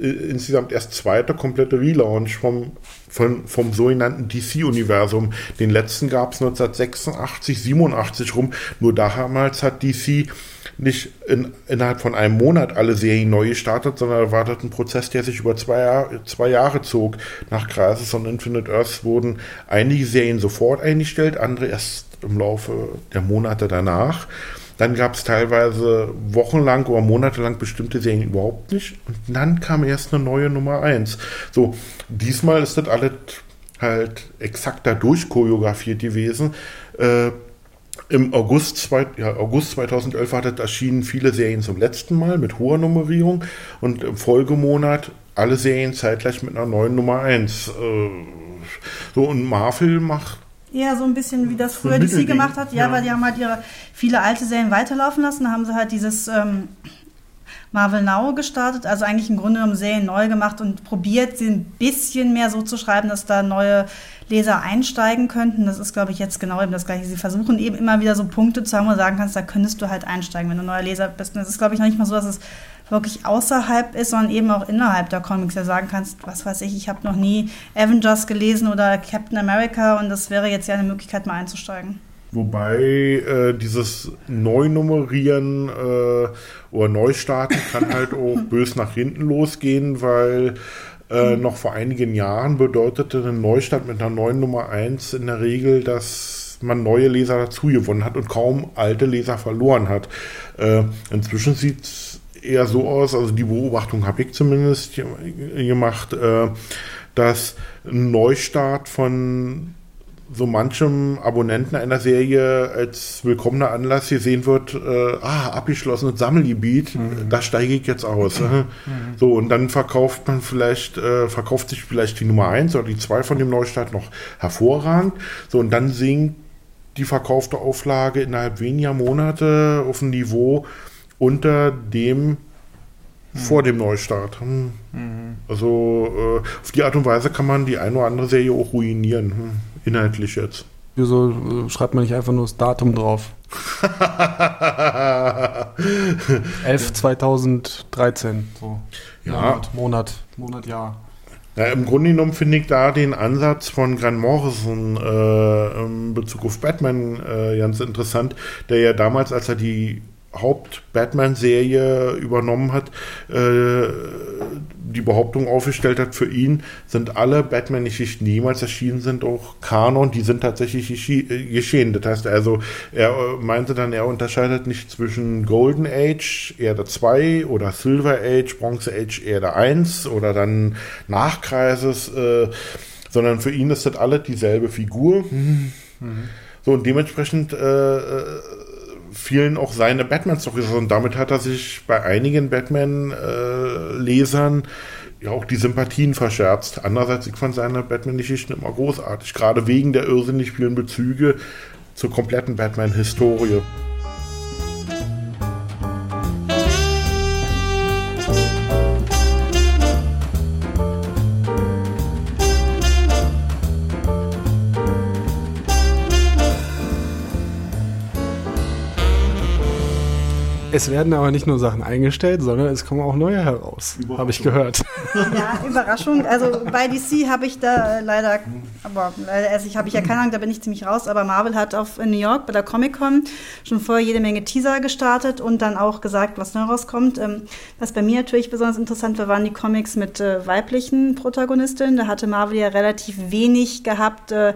insgesamt erst zweite komplette Relaunch vom, vom, vom sogenannten DC-Universum. Den letzten gab es 1986, 87 rum. Nur damals hat DC nicht in, innerhalb von einem Monat alle Serien neu gestartet, sondern war das ein Prozess, der sich über zwei, Jahr, zwei Jahre zog. Nach Crisis und Infinite Earth wurden einige Serien sofort eingestellt, andere erst im Laufe der Monate danach. Dann gab es teilweise wochenlang oder monatelang bestimmte Serien überhaupt nicht. Und dann kam erst eine neue Nummer 1. So, diesmal ist das alles halt exakter durchchoreografiert gewesen. Äh, Im August, zwei, ja, August 2011 hat das erschienen viele Serien zum letzten Mal mit hoher Nummerierung und im Folgemonat alle Serien zeitgleich mit einer neuen Nummer 1. Äh, so, und Marvel macht eher so ein bisschen wie das früher DC gemacht hat. Ja, ja, weil die haben halt ihre viele alte Serien weiterlaufen lassen. Da haben sie halt dieses ähm, Marvel Now gestartet, also eigentlich im Grunde genommen Serien neu gemacht und probiert, sie ein bisschen mehr so zu schreiben, dass da neue Leser einsteigen könnten. Das ist, glaube ich, jetzt genau eben das Gleiche. Sie versuchen eben immer wieder so Punkte zu haben, wo du sagen kannst, da könntest du halt einsteigen, wenn du neuer Leser bist. Und das ist, glaube ich, noch nicht mal so, dass es wirklich außerhalb ist, sondern eben auch innerhalb der Comics ja sagen kannst, was weiß ich, ich habe noch nie Avengers gelesen oder Captain America und das wäre jetzt ja eine Möglichkeit, mal einzusteigen. Wobei äh, dieses Neunummerieren äh, oder Neustarten kann halt <laughs> auch bös nach hinten losgehen, weil äh, mhm. noch vor einigen Jahren bedeutete ein Neustart mit einer neuen Nummer 1 in der Regel, dass man neue Leser dazu gewonnen hat und kaum alte Leser verloren hat. Äh, inzwischen sieht es eher so aus, also die Beobachtung habe ich zumindest gemacht, äh, dass ein Neustart von so manchem Abonnenten einer Serie als willkommener Anlass gesehen wird, äh, ah, abgeschlossenes Sammelgebiet, mhm. da steige ich jetzt aus. Mhm. <laughs> So, und dann verkauft man vielleicht, äh, verkauft sich vielleicht die Nummer 1 oder die 2 von dem Neustart noch hervorragend. So, und dann sinkt die verkaufte Auflage innerhalb weniger Monate auf ein Niveau, unter dem vor dem Neustart. Hm. Mhm. Also äh, auf die Art und Weise kann man die eine oder andere Serie auch ruinieren, hm. inhaltlich jetzt. Wieso äh, schreibt man nicht einfach nur das Datum drauf? <laughs> 11 2013. So. Ja. Monat, Monat, Monat, Jahr. Ja, Im Grunde genommen finde ich da den Ansatz von Grant Morrison äh, in Bezug auf Batman äh, ganz interessant, der ja damals, als er die Haupt-Batman-Serie übernommen hat, äh, die Behauptung aufgestellt hat, für ihn sind alle Batman-Geschichten, die jemals erschienen sind, auch Kanon, die sind tatsächlich äh, geschehen. Das heißt also, er äh, meinte dann, er unterscheidet nicht zwischen Golden Age, Erde 2 oder Silver Age, Bronze Age, Erde 1 oder dann Nachkreises, äh, sondern für ihn ist das alles dieselbe Figur. Mhm. So, und dementsprechend äh, äh fielen auch seine Batman-Storys und damit hat er sich bei einigen Batman-Lesern ja auch die Sympathien verscherzt. Andererseits, ich fand seine Batman-Geschichten immer großartig, gerade wegen der irrsinnig vielen Bezüge zur kompletten Batman-Historie. Es werden aber nicht nur Sachen eingestellt, sondern es kommen auch neue heraus, habe ich gehört. Ja, Überraschung. Also bei DC habe ich da leider, aber also ich habe ich ja keine Ahnung, da bin ich ziemlich raus, aber Marvel hat auf in New York bei der Comic-Con schon vorher jede Menge Teaser gestartet und dann auch gesagt, was neu rauskommt. Ähm, was bei mir natürlich besonders interessant war, waren die Comics mit äh, weiblichen Protagonistinnen. Da hatte Marvel ja relativ wenig gehabt, äh,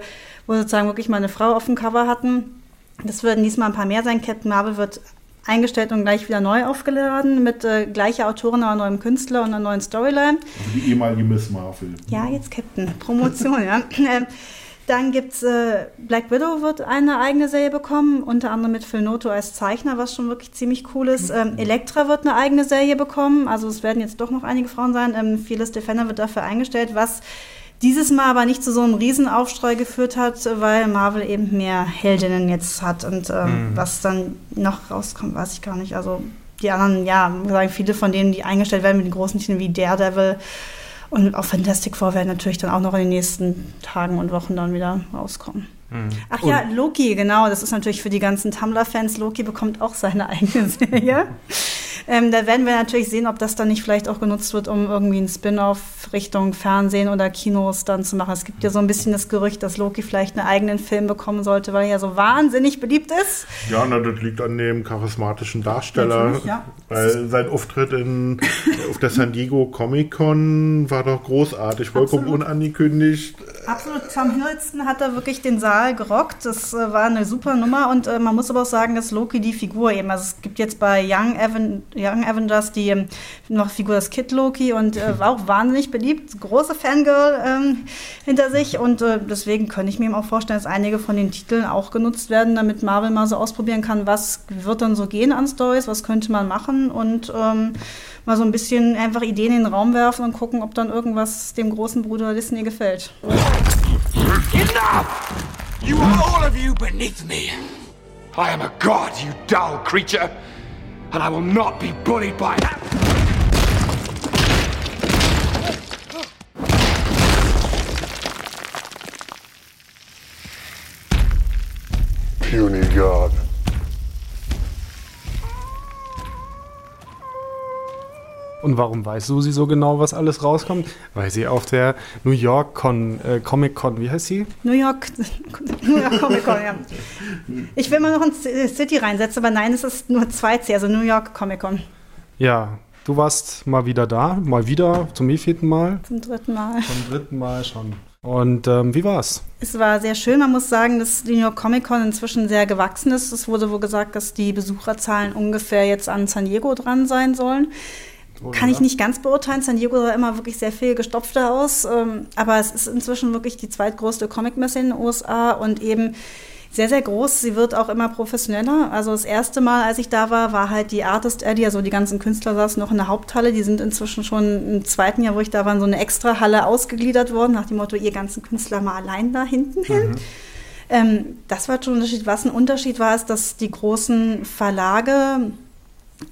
wo sozusagen wirklich mal eine Frau auf dem Cover hatten. Das würden diesmal ein paar mehr sein. Captain Marvel wird eingestellt und gleich wieder neu aufgeladen mit äh, gleicher Autorin, aber neuem Künstler und einer neuen Storyline. Also die ehemalige Miss Marvel. Ja, jetzt Captain. Promotion, ja. <laughs> Ähm, dann gibt's äh, Black Widow wird eine eigene Serie bekommen, unter anderem mit Phil Noto als Zeichner, was schon wirklich ziemlich cool ist. Ähm, Elektra wird eine eigene Serie bekommen, also es werden jetzt doch noch einige Frauen sein. Ähm, Fearless Defender wird dafür eingestellt, was dieses Mal aber nicht zu so einem Riesenaufstreu geführt hat, weil Marvel eben mehr Heldinnen jetzt hat. Und ähm, mhm. was dann noch rauskommt, weiß ich gar nicht. Also die anderen, ja, sagen viele von denen, die eingestellt werden mit den großen Titeln wie Daredevil und auch Fantastic Four werden natürlich dann auch noch in den nächsten Tagen und Wochen dann wieder rauskommen. Mhm. Ach ja, Loki, genau. Das ist natürlich für die ganzen Tumblr-Fans. Loki bekommt auch seine eigene Serie. <laughs> Ähm, da werden wir natürlich sehen, ob das dann nicht vielleicht auch genutzt wird, um irgendwie einen Spin-off Richtung Fernsehen oder Kinos dann zu machen. Es gibt ja so ein bisschen das Gerücht, dass Loki vielleicht einen eigenen Film bekommen sollte, weil er ja so wahnsinnig beliebt ist. Ja, na, das liegt an dem charismatischen Darsteller. Ja. Weil sein Auftritt in, auf der San Diego Comic Con war doch großartig, vollkommen Absolut. unangekündigt. Absolut. Tom Hiddleston hat da wirklich den Saal gerockt. Das äh, war eine super Nummer und äh, man muss aber auch sagen, dass Loki die Figur eben, also es gibt jetzt bei Young, Evan, Young Avengers die ähm, noch Figur des Kid Loki und äh, war auch wahnsinnig beliebt, große Fangirl ähm, hinter sich und äh, deswegen könnte ich mir eben auch vorstellen, dass einige von den Titeln auch genutzt werden, damit Marvel mal so ausprobieren kann, was wird dann so gehen an Stories, was könnte man machen und ähm, mal so ein bisschen einfach Ideen in den Raum werfen und gucken, ob dann irgendwas dem großen Bruder Disney gefällt. Enough! You are all of you beneath me. I am a god, you dull creature, and I will not be bullied by that. Puny god. Und warum weiß Susi so genau, was alles rauskommt? Weil sie auf der New York Con, äh, Comic Con, wie heißt sie? New York, <laughs> New York Comic Con, ja. Ich will mal noch ein City reinsetzen, aber nein, es ist nur zwei C, also New York Comic Con. Ja, du warst mal wieder da, mal wieder, zum wievielten Mal? Zum dritten Mal. Zum dritten Mal schon. Und ähm, wie war's? Es war sehr schön. Man muss sagen, dass die New York Comic Con inzwischen sehr gewachsen ist. Es wurde wohl gesagt, dass die Besucherzahlen ungefähr jetzt an San Diego dran sein sollen. Kann ich nicht ganz beurteilen. San Diego sah immer wirklich sehr viel gestopfter aus. Ähm, aber es ist inzwischen wirklich die zweitgrößte Comicmesse in den USA und eben sehr, sehr groß. Sie wird auch immer professioneller. Also das erste Mal, als ich da war, war halt die Artist Alley, also die ganzen Künstler saßen noch in der Haupthalle. Die sind inzwischen schon im zweiten Jahr, wo ich da war, in so eine extra Halle ausgegliedert worden, nach dem Motto, ihr ganzen Künstler mal allein da hinten hin. Mhm. Ähm, das war schon ein Unterschied. Was ein Unterschied war, ist, dass die großen Verlage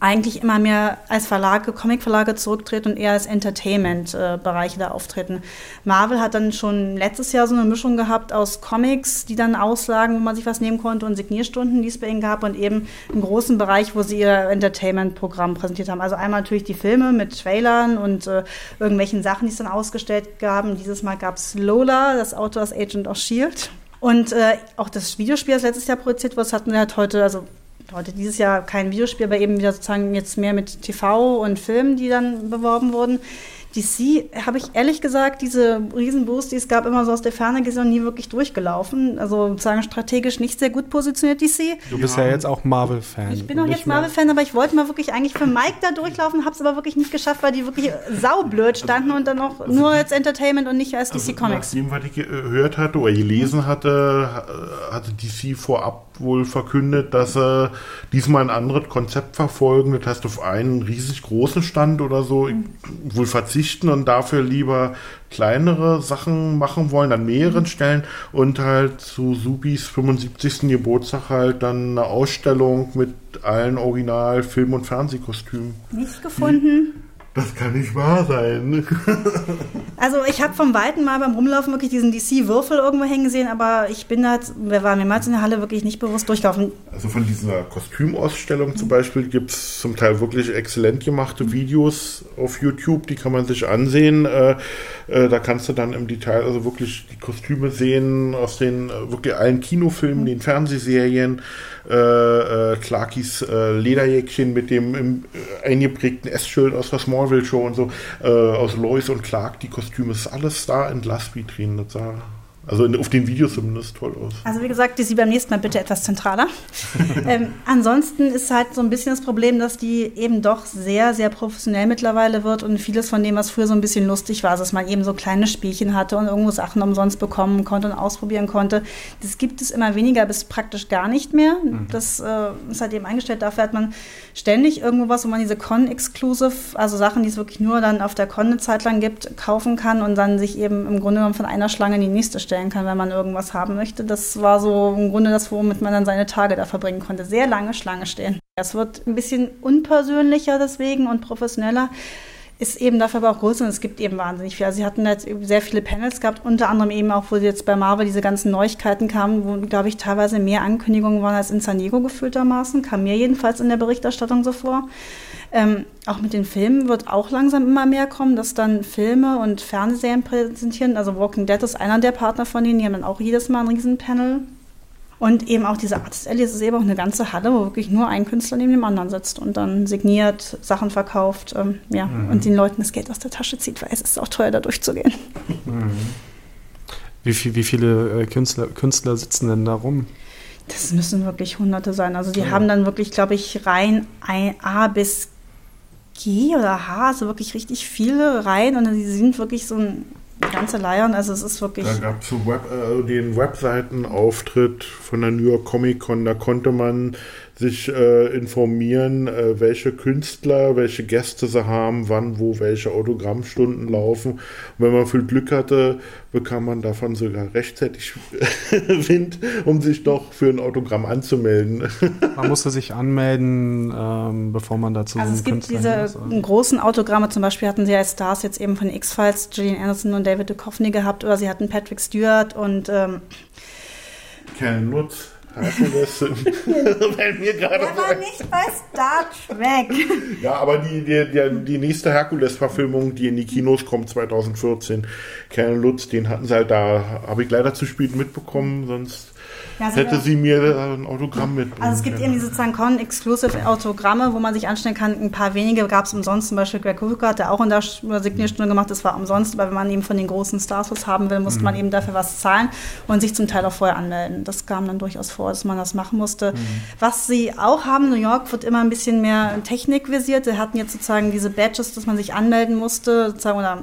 eigentlich immer mehr als Verlage, Comicverlage zurücktreten und eher als Entertainment-Bereiche da auftreten. Marvel hat dann schon letztes Jahr so eine Mischung gehabt aus Comics, die dann auslagen, wo man sich was nehmen konnte und Signierstunden, die es bei ihnen gab und eben einen großen Bereich, wo sie ihr Entertainment-Programm präsentiert haben. Also einmal natürlich die Filme mit Trailern und äh, irgendwelchen Sachen, die es dann ausgestellt gaben. Dieses Mal gab es Lola, das Auto als Agent of S.H.I.E.L.D. Und äh, auch das Videospiel, das letztes Jahr produziert wurde, hatten wir halt heute, also heute dieses Jahr kein Videospiel, aber eben wieder sozusagen jetzt mehr mit TV und Filmen, die dann beworben wurden. DC habe ich ehrlich gesagt, diese Riesenboost, die es gab, immer so aus der Ferne gesehen und nie wirklich durchgelaufen. Also sozusagen strategisch nicht sehr gut positioniert, DC. Du bist ja, ja jetzt auch Marvel-Fan. Ich bin auch jetzt Marvel-Fan, aber ich wollte mal wirklich eigentlich für Mike da durchlaufen, habe es aber wirklich nicht geschafft, weil die wirklich saublöd standen und dann auch also nur als Entertainment und nicht als also DC Comics. Nachdem, was ich gehört hatte oder gelesen hatte, hatte DC vorab wohl verkündet, dass sie diesmal ein anderes Konzept verfolgen. Das heißt, auf einen riesig großen Stand oder so mhm. wohl verzichten und dafür lieber kleinere Sachen machen wollen an mehreren mhm. Stellen und halt zu Subis 75. Geburtstag halt dann eine Ausstellung mit allen Original Film- und Fernsehkostümen. Nicht gefunden. Das kann nicht wahr sein. <laughs> also ich habe vom Weiten mal beim Rumlaufen wirklich diesen DC-Würfel irgendwo hängen sehen, aber ich bin da, wir waren mehrmals in der Halle wirklich nicht bewusst durchgelaufen. Also von dieser Kostümausstellung zum Beispiel gibt es zum Teil wirklich exzellent gemachte Videos auf YouTube, die kann man sich ansehen. Äh, äh, da kannst du dann im Detail also wirklich die Kostüme sehen aus den äh, wirklich allen Kinofilmen, mhm. den Fernsehserien äh, äh, Clarkys äh, Lederjäckchen mit dem im, äh, eingeprägten S-Schild aus der Smallville Show und so, äh, aus Lois und Clark, die Kostüme, ist alles da in Glasvitrinen. Das sah also in, auf den Videos zumindest toll aus. Also wie gesagt, die sie beim nächsten Mal bitte etwas zentraler. <laughs> ähm, ansonsten ist halt so ein bisschen das Problem, dass die eben doch sehr, sehr professionell mittlerweile wird und vieles von dem, was früher so ein bisschen lustig war, dass man eben so kleine Spielchen hatte und irgendwo Sachen umsonst bekommen konnte und ausprobieren konnte, das gibt es immer weniger bis praktisch gar nicht mehr. Mhm. Das äh, ist halt eben eingestellt. Dafür hat man ständig irgendwo was, wo man diese Con-Exclusive, also Sachen, die es wirklich nur dann auf der Con eine Zeit lang gibt, kaufen kann und dann sich eben im Grunde genommen von einer Schlange in die nächste stellt bestellen kann, wenn man irgendwas haben möchte. Das war so im Grunde das, womit man dann seine Tage da verbringen konnte. Sehr lange Schlange stehen. Es wird ein bisschen unpersönlicher deswegen und professioneller ist eben dafür aber auch größer und es gibt eben wahnsinnig viel. Also sie hatten jetzt sehr viele Panels gehabt, unter anderem eben auch, wo jetzt bei Marvel diese ganzen Neuigkeiten kamen, wo, glaube ich, teilweise mehr Ankündigungen waren als in San Diego gefühltermaßen, kam mir jedenfalls in der Berichterstattung so vor. Ähm, auch mit den Filmen wird auch langsam immer mehr kommen, dass dann Filme und Fernsehserien präsentieren. Also Walking Dead ist einer der Partner von denen, die haben dann auch jedes Mal ein Riesenpanel. Und eben auch diese Artist Alley, es ist eben auch eine ganze Halle, wo wirklich nur ein Künstler neben dem anderen sitzt und dann signiert, Sachen verkauft, ähm, ja, mhm. und den Leuten das Geld aus der Tasche zieht, weil es ist auch teuer, da durchzugehen. Mhm. Wie, viel, wie viele äh, Künstler, Künstler sitzen denn da rum? Das müssen wirklich Hunderte sein. Also die ja. haben dann wirklich, glaube ich, rein A bis G oder H, also wirklich richtig viele Reihen und die sind wirklich so ein ganze Leiern, also es ist wirklich. Da gab es Web, äh, den Webseitenauftritt von der New York Comic Con, da konnte man sich äh, informieren, äh, welche Künstler, welche Gäste sie haben, wann, wo welche Autogrammstunden laufen. Und wenn man viel Glück hatte, bekam man davon sogar rechtzeitig <laughs> Wind, um sich doch für ein Autogramm anzumelden. man musste sich anmelden, ähm, bevor man dazu Also es gibt Künstler diese also. großen Autogramme, zum Beispiel hatten sie als Stars jetzt eben von X-Files Gillian Anderson und David Duchovny gehabt, oder sie hatten Patrick Stewart und ähm, Ken Lutz. Herkules <laughs> wenn mir gerade. Der war nicht bei Star Trek. <laughs> Ja, aber die, die, die, die nächste Herkules-Verfilmung, die in die Kinos kommt 2014, Kern Lutz, den hatten sie halt da, habe ich leider zu spät mitbekommen, sonst ja, hätte sie mir ein Autogramm mit. Also es gibt eben diese sozusagen Con-Exclusive Autogramme, wo man sich anstellen kann. Ein paar wenige gab es umsonst. Zum Beispiel Greg Hooker hat der auch in der Signierstunde gemacht. Das war umsonst. Aber wenn man eben von den großen Stars was haben will, musste mhm. man eben dafür was zahlen und sich zum Teil auch vorher anmelden. Das kam dann durchaus vor, dass man das machen musste. Mhm. Was sie auch haben, New York wird immer ein bisschen mehr technikvisiert. Sie hatten jetzt sozusagen diese Badges, dass man sich anmelden musste, sozusagen, oder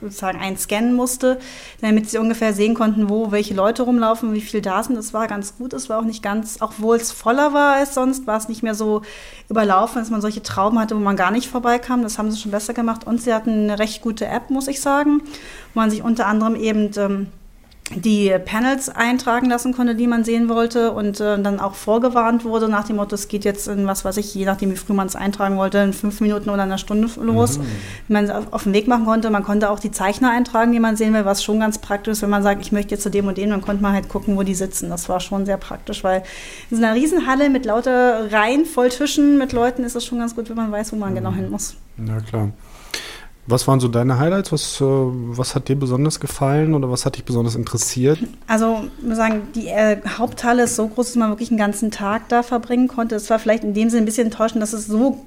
sozusagen einscannen musste, damit sie ungefähr sehen konnten, wo welche Leute rumlaufen, wie viel da sind. Das war ganz gut. Es war auch nicht ganz, obwohl es voller war als sonst, war es nicht mehr so überlaufen, dass man solche Trauben hatte, wo man gar nicht vorbeikam. Das haben sie schon besser gemacht. Und sie hatten eine recht gute App, muss ich sagen, wo man sich unter anderem eben ähm, die Panels eintragen lassen konnte, die man sehen wollte und äh, dann auch vorgewarnt wurde nach dem Motto, es geht jetzt in was weiß ich, je nachdem wie früh man es eintragen wollte, in fünf Minuten oder einer Stunde los, mhm. wie man es auf, auf, den Weg machen konnte. Man konnte auch die Zeichner eintragen, die man sehen will, was schon ganz praktisch ist, wenn man sagt, ich möchte jetzt zu dem und dem, dann konnte man halt gucken, wo die sitzen. Das war schon sehr praktisch, weil in so einer Riesenhalle mit lauter Reihen voll Tischen mit Leuten ist es schon ganz gut, wenn man weiß, wo man genau mhm. genau hin muss. Ja, klar. Was waren so deine Highlights? Was, äh, was hat dir besonders gefallen oder was hat dich besonders interessiert? Also, ich muss sagen, die äh, Haupthalle ist so groß, dass man wirklich einen ganzen Tag da verbringen konnte. Es war vielleicht in dem Sinne ein bisschen enttäuschend, dass es so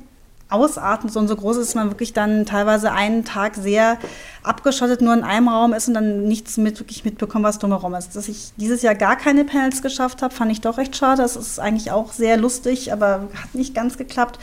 ausatmet und so groß ist, dass man wirklich dann teilweise einen Tag sehr abgeschottet nur in einem Raum ist und dann nichts mit, wirklich mitbekommen, was drumherum ist. Dass ich dieses Jahr gar keine Panels geschafft habe, fand ich doch recht schade. Das ist eigentlich auch sehr lustig, aber hat nicht ganz geklappt.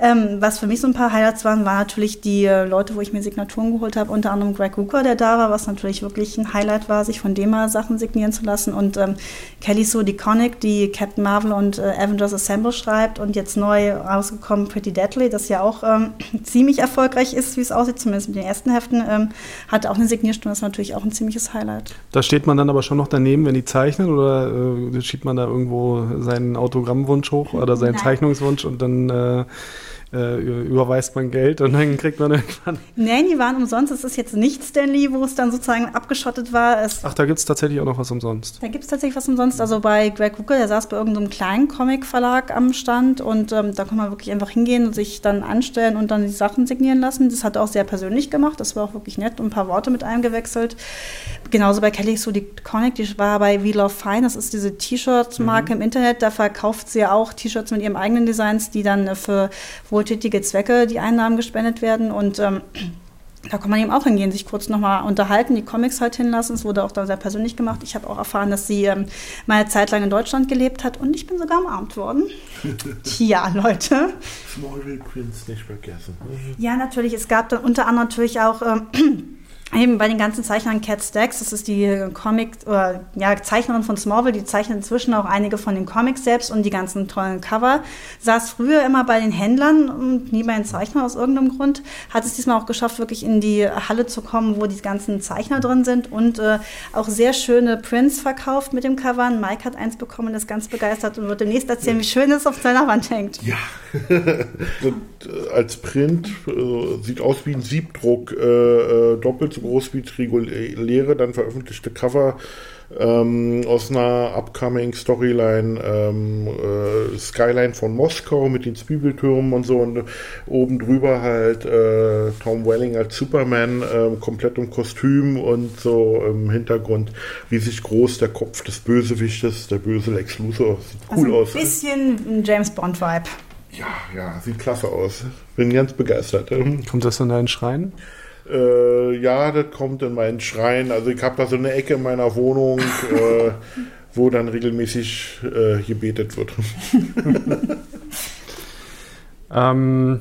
Ähm, was für mich so ein paar Highlights waren, waren natürlich die äh, Leute, wo ich mir Signaturen geholt habe, unter anderem Greg Hooker, der da war, was natürlich wirklich ein Highlight war, sich von dem mal Sachen signieren zu lassen. Und ähm, Kelly Sue DeConnick, die Captain Marvel und äh, Avengers Assemble schreibt und jetzt neu rausgekommen Pretty Deadly, das ja auch ähm, <clears throat> ziemlich erfolgreich ist, wie es aussieht, zumindest mit den ersten Heften. Ähm, hatte auch eine Signierstunde, das ist natürlich auch ein ziemliches Highlight. Da steht man dann aber schon noch daneben, wenn die zeichnen oder äh, schiebt man da irgendwo seinen Autogrammwunsch hoch oder seinen Nein. Zeichnungswunsch und dann äh, äh, überweist man Geld und dann kriegt man irgendwann. Nein, die waren umsonst. Es ist jetzt nicht Stanley, wo es dann sozusagen abgeschottet war. Es Ach, da gibt es tatsächlich auch noch was umsonst. Da gibt es tatsächlich was umsonst. Also bei Greg Hooker, der saß bei irgendeinem kleinen Comic-Verlag am Stand und ähm, da kann man wirklich einfach hingehen und sich dann anstellen und dann die Sachen signieren lassen. Das hat er auch sehr persönlich gemacht. Das war auch wirklich nett und ein paar Worte mit einem gewechselt. Genauso bei Kelly Sue Conic, die war bei We Love Fine. Das ist diese T-Shirt-Marke mhm. im Internet. Da verkauft sie ja auch T-Shirts mit ihrem eigenen Designs, die dann für wohl wohltätige Zwecke die Einnahmen gespendet werden und ähm, da kann man eben auch hingehen, sich kurz nochmal unterhalten, die Comics halt hinlassen. Es wurde auch da sehr persönlich gemacht. Ich habe auch erfahren, dass sie ähm, mal eine Zeit lang in Deutschland gelebt hat und ich bin sogar umarmt worden. <laughs> ja, Leute. Smallville Prince nicht vergessen. Ja, natürlich. Es gab dann unter anderem natürlich auch ähm, eben bei den ganzen Zeichnern Cat Stacks, das ist die Comic, oder, ja, Zeichnerin von Smallville, die zeichnet inzwischen auch einige von den Comics selbst und die ganzen tollen Cover. Saß früher immer bei den Händlern und nie bei den Zeichnern aus irgendeinem Grund. Hat es diesmal auch geschafft, wirklich in die Halle zu kommen, wo die ganzen Zeichner drin sind und äh, auch sehr schöne Prints verkauft mit dem Cover. Mike hat eins bekommen und ist ganz begeistert und wird demnächst erzählen, wie schön es auf seiner Wand hängt. Ja, <laughs> äh, als Print äh, sieht aus wie ein Siebdruck, äh, äh doppelt so groß wie reguläre, dann veröffentlichte Cover ähm, aus einer upcoming Storyline ähm, äh, Skyline von Moskau mit den Zwiebeltürmen und so und oben drüber halt äh, Tom Welling als Superman äh, komplett im Kostüm und so im Hintergrund wie sich groß der Kopf des Bösewichtes, der böse Lex Luthor, sieht cool also aus. Ein bisschen ein James Bond Vibe. Ja, ja, sieht klasse aus. Bin ganz begeistert. Kommt das in deinen Schrein? Äh, ja, das kommt in meinen Schrein. Also ich habe da so eine Ecke in meiner Wohnung, äh, wo dann regelmäßig äh, gebetet wird. <laughs> ähm,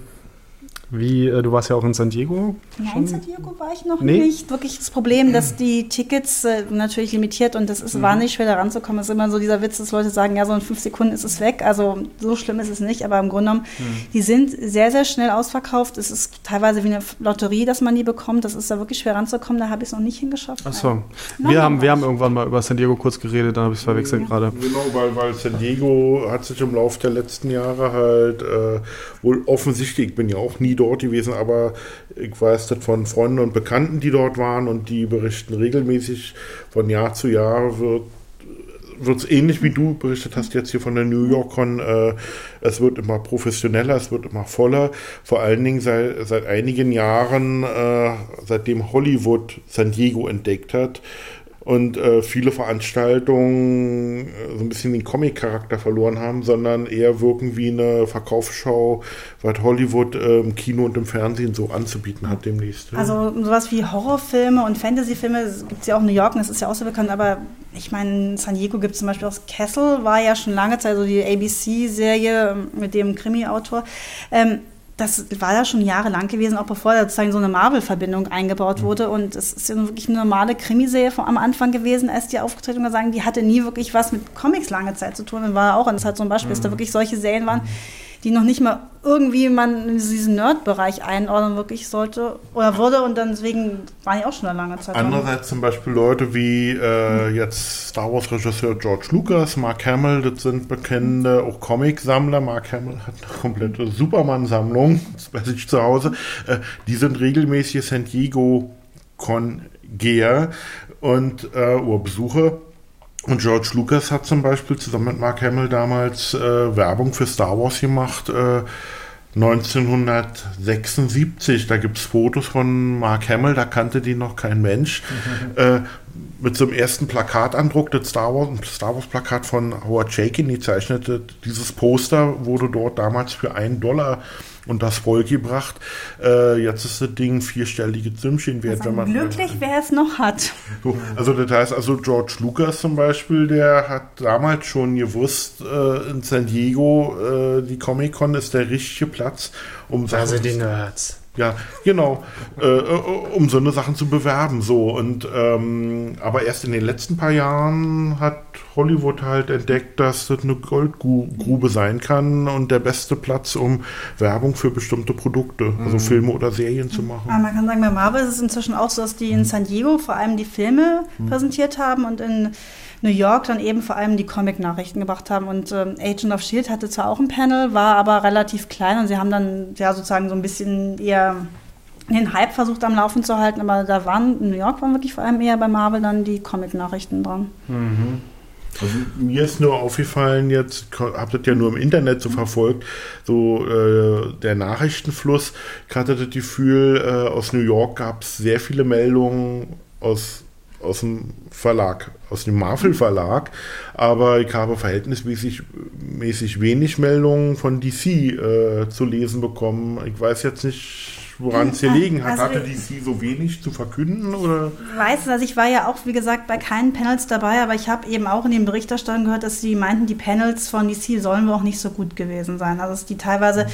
wie, äh, du warst ja auch in San Diego? Nein, schon? San Diego war ich noch nee? nicht. Wirklich das Problem, dass die Tickets äh, natürlich limitiert und das ist mhm. wahnsinnig schwer da ranzukommen. Es ist immer so dieser Witz, dass Leute sagen, ja, so in fünf Sekunden ist es weg. Also so schlimm ist es nicht, aber im Grunde genommen, mhm. die sind sehr, sehr schnell ausverkauft. Es ist teilweise wie eine Lotterie, dass man die bekommt. Das ist da wirklich schwer ranzukommen. Da habe ich es noch nicht hingeschafft. Achso. Wir, haben, wir haben irgendwann mal über San Diego kurz geredet, dann habe ich es verwechselt mhm. gerade. Genau, weil, weil San Diego hat sich im Laufe der letzten Jahre halt äh, wohl offensichtlich, ich bin ja auch nie dort, dort gewesen, aber ich weiß das von Freunden und Bekannten, die dort waren und die berichten regelmäßig von Jahr zu Jahr wird wird es ähnlich wie du berichtet hast jetzt hier von der New York Con. Äh, es wird immer professioneller, es wird immer voller. Vor allen Dingen seit, seit einigen Jahren, äh, seitdem Hollywood San Diego entdeckt hat, und äh, viele Veranstaltungen äh, so ein bisschen den Comic-Charakter verloren haben, sondern eher wirken wie eine Verkaufsschau, was Hollywood äh, im Kino und im Fernsehen so anzubieten hat demnächst. Ja. Also sowas wie Horrorfilme und Fantasyfilme gibt es ja auch in New York, und das ist ja auch so bekannt, aber ich meine, in San Diego gibt es zum Beispiel auch Castle, war ja schon lange Zeit so die ABC-Serie mit dem Krimi-Autor. Ähm, das war ja schon jahrelang gewesen, auch bevor da sozusagen so eine Marvel-Verbindung eingebaut mhm. wurde. Und es ist ja wirklich eine normale Krimiserie am Anfang gewesen, als die aufgetreten und sagen, die hatte nie wirklich was mit Comics lange Zeit zu tun. Und war auch, und das hat so ein Beispiel, dass da mhm. wirklich solche Serien waren, die noch nicht mal irgendwie man in diesen Nerd-Bereich einordnen wirklich sollte oder würde und deswegen war ich auch schon eine lange Zeit. Andererseits zum Beispiel Leute wie äh, jetzt Star Wars-Regisseur George Lucas, Mark Hamill, das sind bekannte auch Comic-Sammler. Mark Hamill hat eine komplette Superman-Sammlung <laughs> bei sich zu Hause. Äh, die sind regelmäßig San Diego Con-Geher und äh, Besucher. Und George Lucas hat zum Beispiel zusammen mit Mark Hamill damals äh, Werbung für Star Wars gemacht. Äh, 1976, da gibt es Fotos von Mark Hamill, da kannte die noch kein Mensch. <laughs> äh, mit so einem ersten Plakatandruck, das Star Wars, ein Star Wars Plakat von Howard Chaykin, die zeichnete dieses Poster, wurde dort damals für einen Dollar und das vollgebracht. Äh, jetzt ist das Ding vierstellige Zümmchen wert, wenn man. Glücklich, wer es noch hat. So, also das heißt, also George Lucas zum Beispiel, der hat damals schon gewusst, äh, in San Diego, äh, die Comic-Con ist der richtige Platz, um Da Sachen sind die Nerds. Ja, genau. Äh, äh, um so eine Sachen zu bewerben. So. Und ähm, aber erst in den letzten paar Jahren hat Hollywood halt entdeckt, dass das eine Goldgrube sein kann und der beste Platz, um Werbung für bestimmte Produkte, also Filme oder Serien zu machen. Aber man kann sagen, bei Marvel ist es inzwischen auch so, dass die in San Diego vor allem die Filme präsentiert haben und in New York dann eben vor allem die Comic-Nachrichten gebracht haben. Und ähm, Agent of Shield hatte zwar auch ein Panel, war aber relativ klein und sie haben dann ja sozusagen so ein bisschen eher den Hype versucht am Laufen zu halten, aber da waren, in New York waren wirklich vor allem eher bei Marvel dann die Comic-Nachrichten dran. Also mir ist nur aufgefallen, jetzt habt ihr ja nur im Internet so verfolgt, so äh, der Nachrichtenfluss. Ich hatte das Gefühl, äh, aus New York gab es sehr viele Meldungen aus, aus dem Verlag, aus dem Marvel Verlag, aber ich habe verhältnismäßig mäßig wenig Meldungen von DC äh, zu lesen bekommen. Ich weiß jetzt nicht, woran es gelegen hat. Also- Hatte DC so wenig zu verkünden oder? Ich weiß, also ich war ja auch, wie gesagt, bei keinen Panels dabei, aber ich habe eben auch in den Berichterstattungen gehört, dass sie meinten, die Panels von DC sollen wohl auch nicht so gut gewesen sein. Also dass die teilweise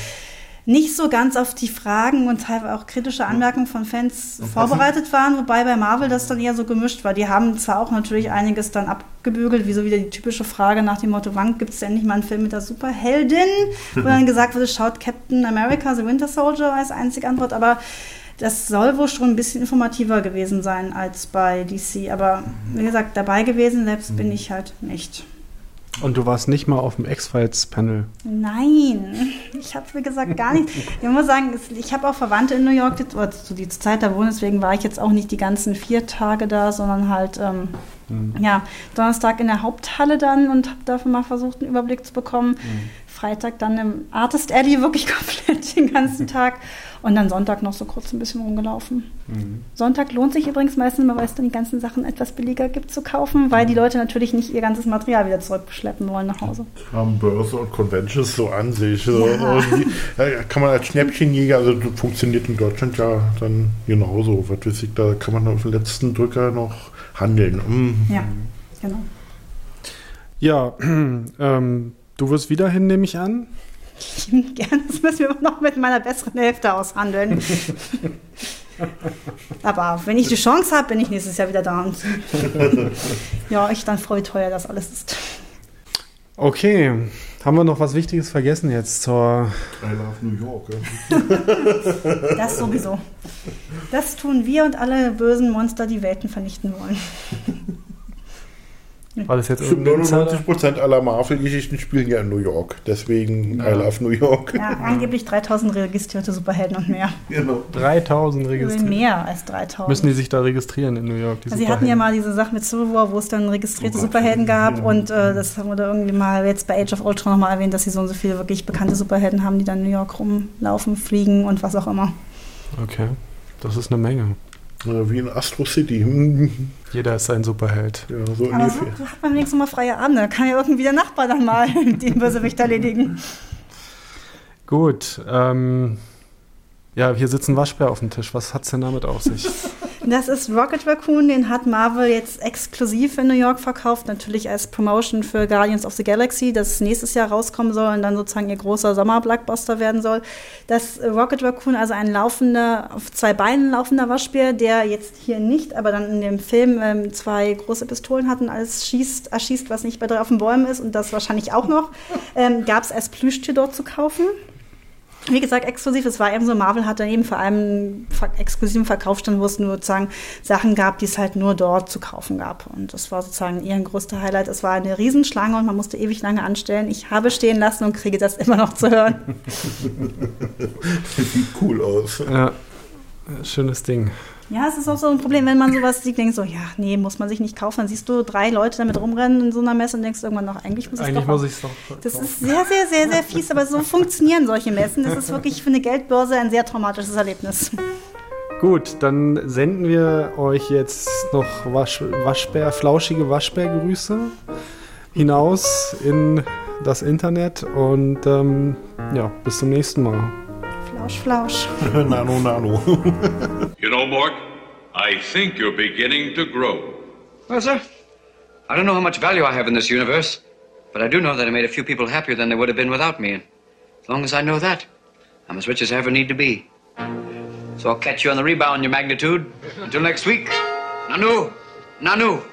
nicht so ganz auf die Fragen und teilweise auch kritische Anmerkungen von Fans vorbereitet waren, wobei bei Marvel das dann eher so gemischt war. Die haben zwar auch natürlich einiges dann abgebügelt, wie so wieder die typische Frage nach dem Motto, wann gibt es endlich mal einen Film mit der Superheldin? Wo dann <laughs> gesagt wurde, schaut Captain America, The Winter Soldier als einzige Antwort, aber das soll wohl schon ein bisschen informativer gewesen sein als bei DC. Aber wie gesagt, dabei gewesen selbst bin ich halt nicht. Und du warst nicht mal auf dem X-Files-Panel. Nein, ich habe wie gesagt gar nicht. Ich muss sagen, ich habe auch Verwandte in New York, die- oder zu die Zeit da wohnen, deswegen war ich jetzt auch nicht die ganzen vier Tage da, sondern halt ähm, ja Donnerstag in der Haupthalle dann und habe dafür mal versucht, einen Überblick zu bekommen. Freitag dann im Artist Alley wirklich <laughs> komplett den ganzen <laughs> Tag und dann Sonntag noch so kurz ein bisschen rumgelaufen. Sonntag lohnt sich übrigens meistens immer, weil es dann die ganzen Sachen etwas billiger gibt zu kaufen, weil die Leute natürlich nicht ihr ganzes Material wieder zurückschleppen wollen nach Hause. haben Börse und Conventions so an sich. Ja. Ja, kann man als Schnäppchenjäger, also funktioniert in Deutschland ja dann genauso. Was weiß ich, da kann man auf den letzten Drücker noch handeln. Mm. Ja, genau. Ja, <clears throat> ähm, du wirst wieder hin, nehme ich an. Gerne, das müssen wir noch mit meiner besseren Hälfte aushandeln. Aber wenn ich die Chance habe, bin ich nächstes Jahr wieder da. Und <laughs> ja, ich dann freue teuer, das alles ist. Okay, haben wir noch was Wichtiges vergessen jetzt zur. I love New York. Ja. <laughs> Das sowieso. Das tun wir und alle bösen Monster, die Welten vernichten wollen. <laughs> War das jetzt irgendein Insider? 99% aller Marvel-Geschichten spielen ja in New York. Deswegen I love New York. Ja, angeblich 3000 registrierte Superhelden und mehr. Genau. 3000 registriert. Mehr als 3000. Müssen die sich da registrieren in New York? Die Also sie hatten ja mal diese Sache mit Civil War, wo es dann registrierte Oh Superhelden gab ja. und äh, das haben wir da irgendwie mal jetzt bei Age of Ultron nochmal erwähnt, dass sie so und so viele wirklich bekannte Superhelden haben, die dann in New York rumlaufen, fliegen und was auch immer. Okay, das ist eine Menge. Ja, Wie in Astro City. Jeder ist ein Superheld. Ja, so Aber so ungefähr. hat man wenigstens mal freie Abende, da kann ja irgendwie der Nachbar dann mal <laughs> den Bösewicht erledigen. Gut, ähm, ja, hier sitzt ein Waschbär auf dem Tisch. Was hat's denn damit auf sich? <laughs> Das ist Rocket Raccoon, den hat Marvel jetzt exklusiv in New York verkauft, natürlich als Promotion für Guardians of the Galaxy, das nächstes Jahr rauskommen soll und dann sozusagen ihr großer Sommer-Blockbuster werden soll. Das Rocket Raccoon, also ein laufender, auf zwei Beinen laufender Waschbär, der jetzt hier nicht, aber dann in dem Film ähm, zwei große Pistolen hat und alles schießt, erschießt, was nicht bei drei auf den Bäumen ist und das wahrscheinlich auch noch, <laughs> ähm, gab es als Plüschtier dort zu kaufen. Wie gesagt, exklusiv. Es war eben so, Marvel hatte eben vor allem exklusiven Verkaufsstand, wo es nur sozusagen Sachen gab, die es halt nur dort zu kaufen gab. Und das war sozusagen ihr größter Highlight. Es war eine Riesenschlange und man musste ewig lange anstellen. Ich habe stehen lassen und kriege das immer noch zu hören. <laughs> Sieht cool aus. Ja, schönes Ding. Ja, es ist auch so ein Problem, wenn man sowas sieht, denkt so, ja, nee, muss man sich nicht kaufen. Dann siehst du drei Leute damit rumrennen in so einer Messe und denkst irgendwann noch, eigentlich muss ich Eigentlich doch muss ich es doch. Das ist sehr, sehr, sehr, sehr fies, aber so funktionieren solche Messen. Das ist wirklich für eine Geldbörse ein sehr traumatisches Erlebnis. Gut, dann senden wir euch jetzt noch Wasch, Waschbär, flauschige Waschbärgrüße hinaus in das Internet und ähm, ja, bis zum nächsten Mal. Flausch, Flausch. <laughs> nano, nano. <laughs> You know, Mork, I think you're beginning to grow. Well, sir, I don't know how much value I have in this universe, but I do know that I made a few people happier than they would have been without me. And as long as I know that, I'm as rich as I ever need to be. So I'll catch you on the rebound, your magnitude. Until next week, Nanu, Nanu.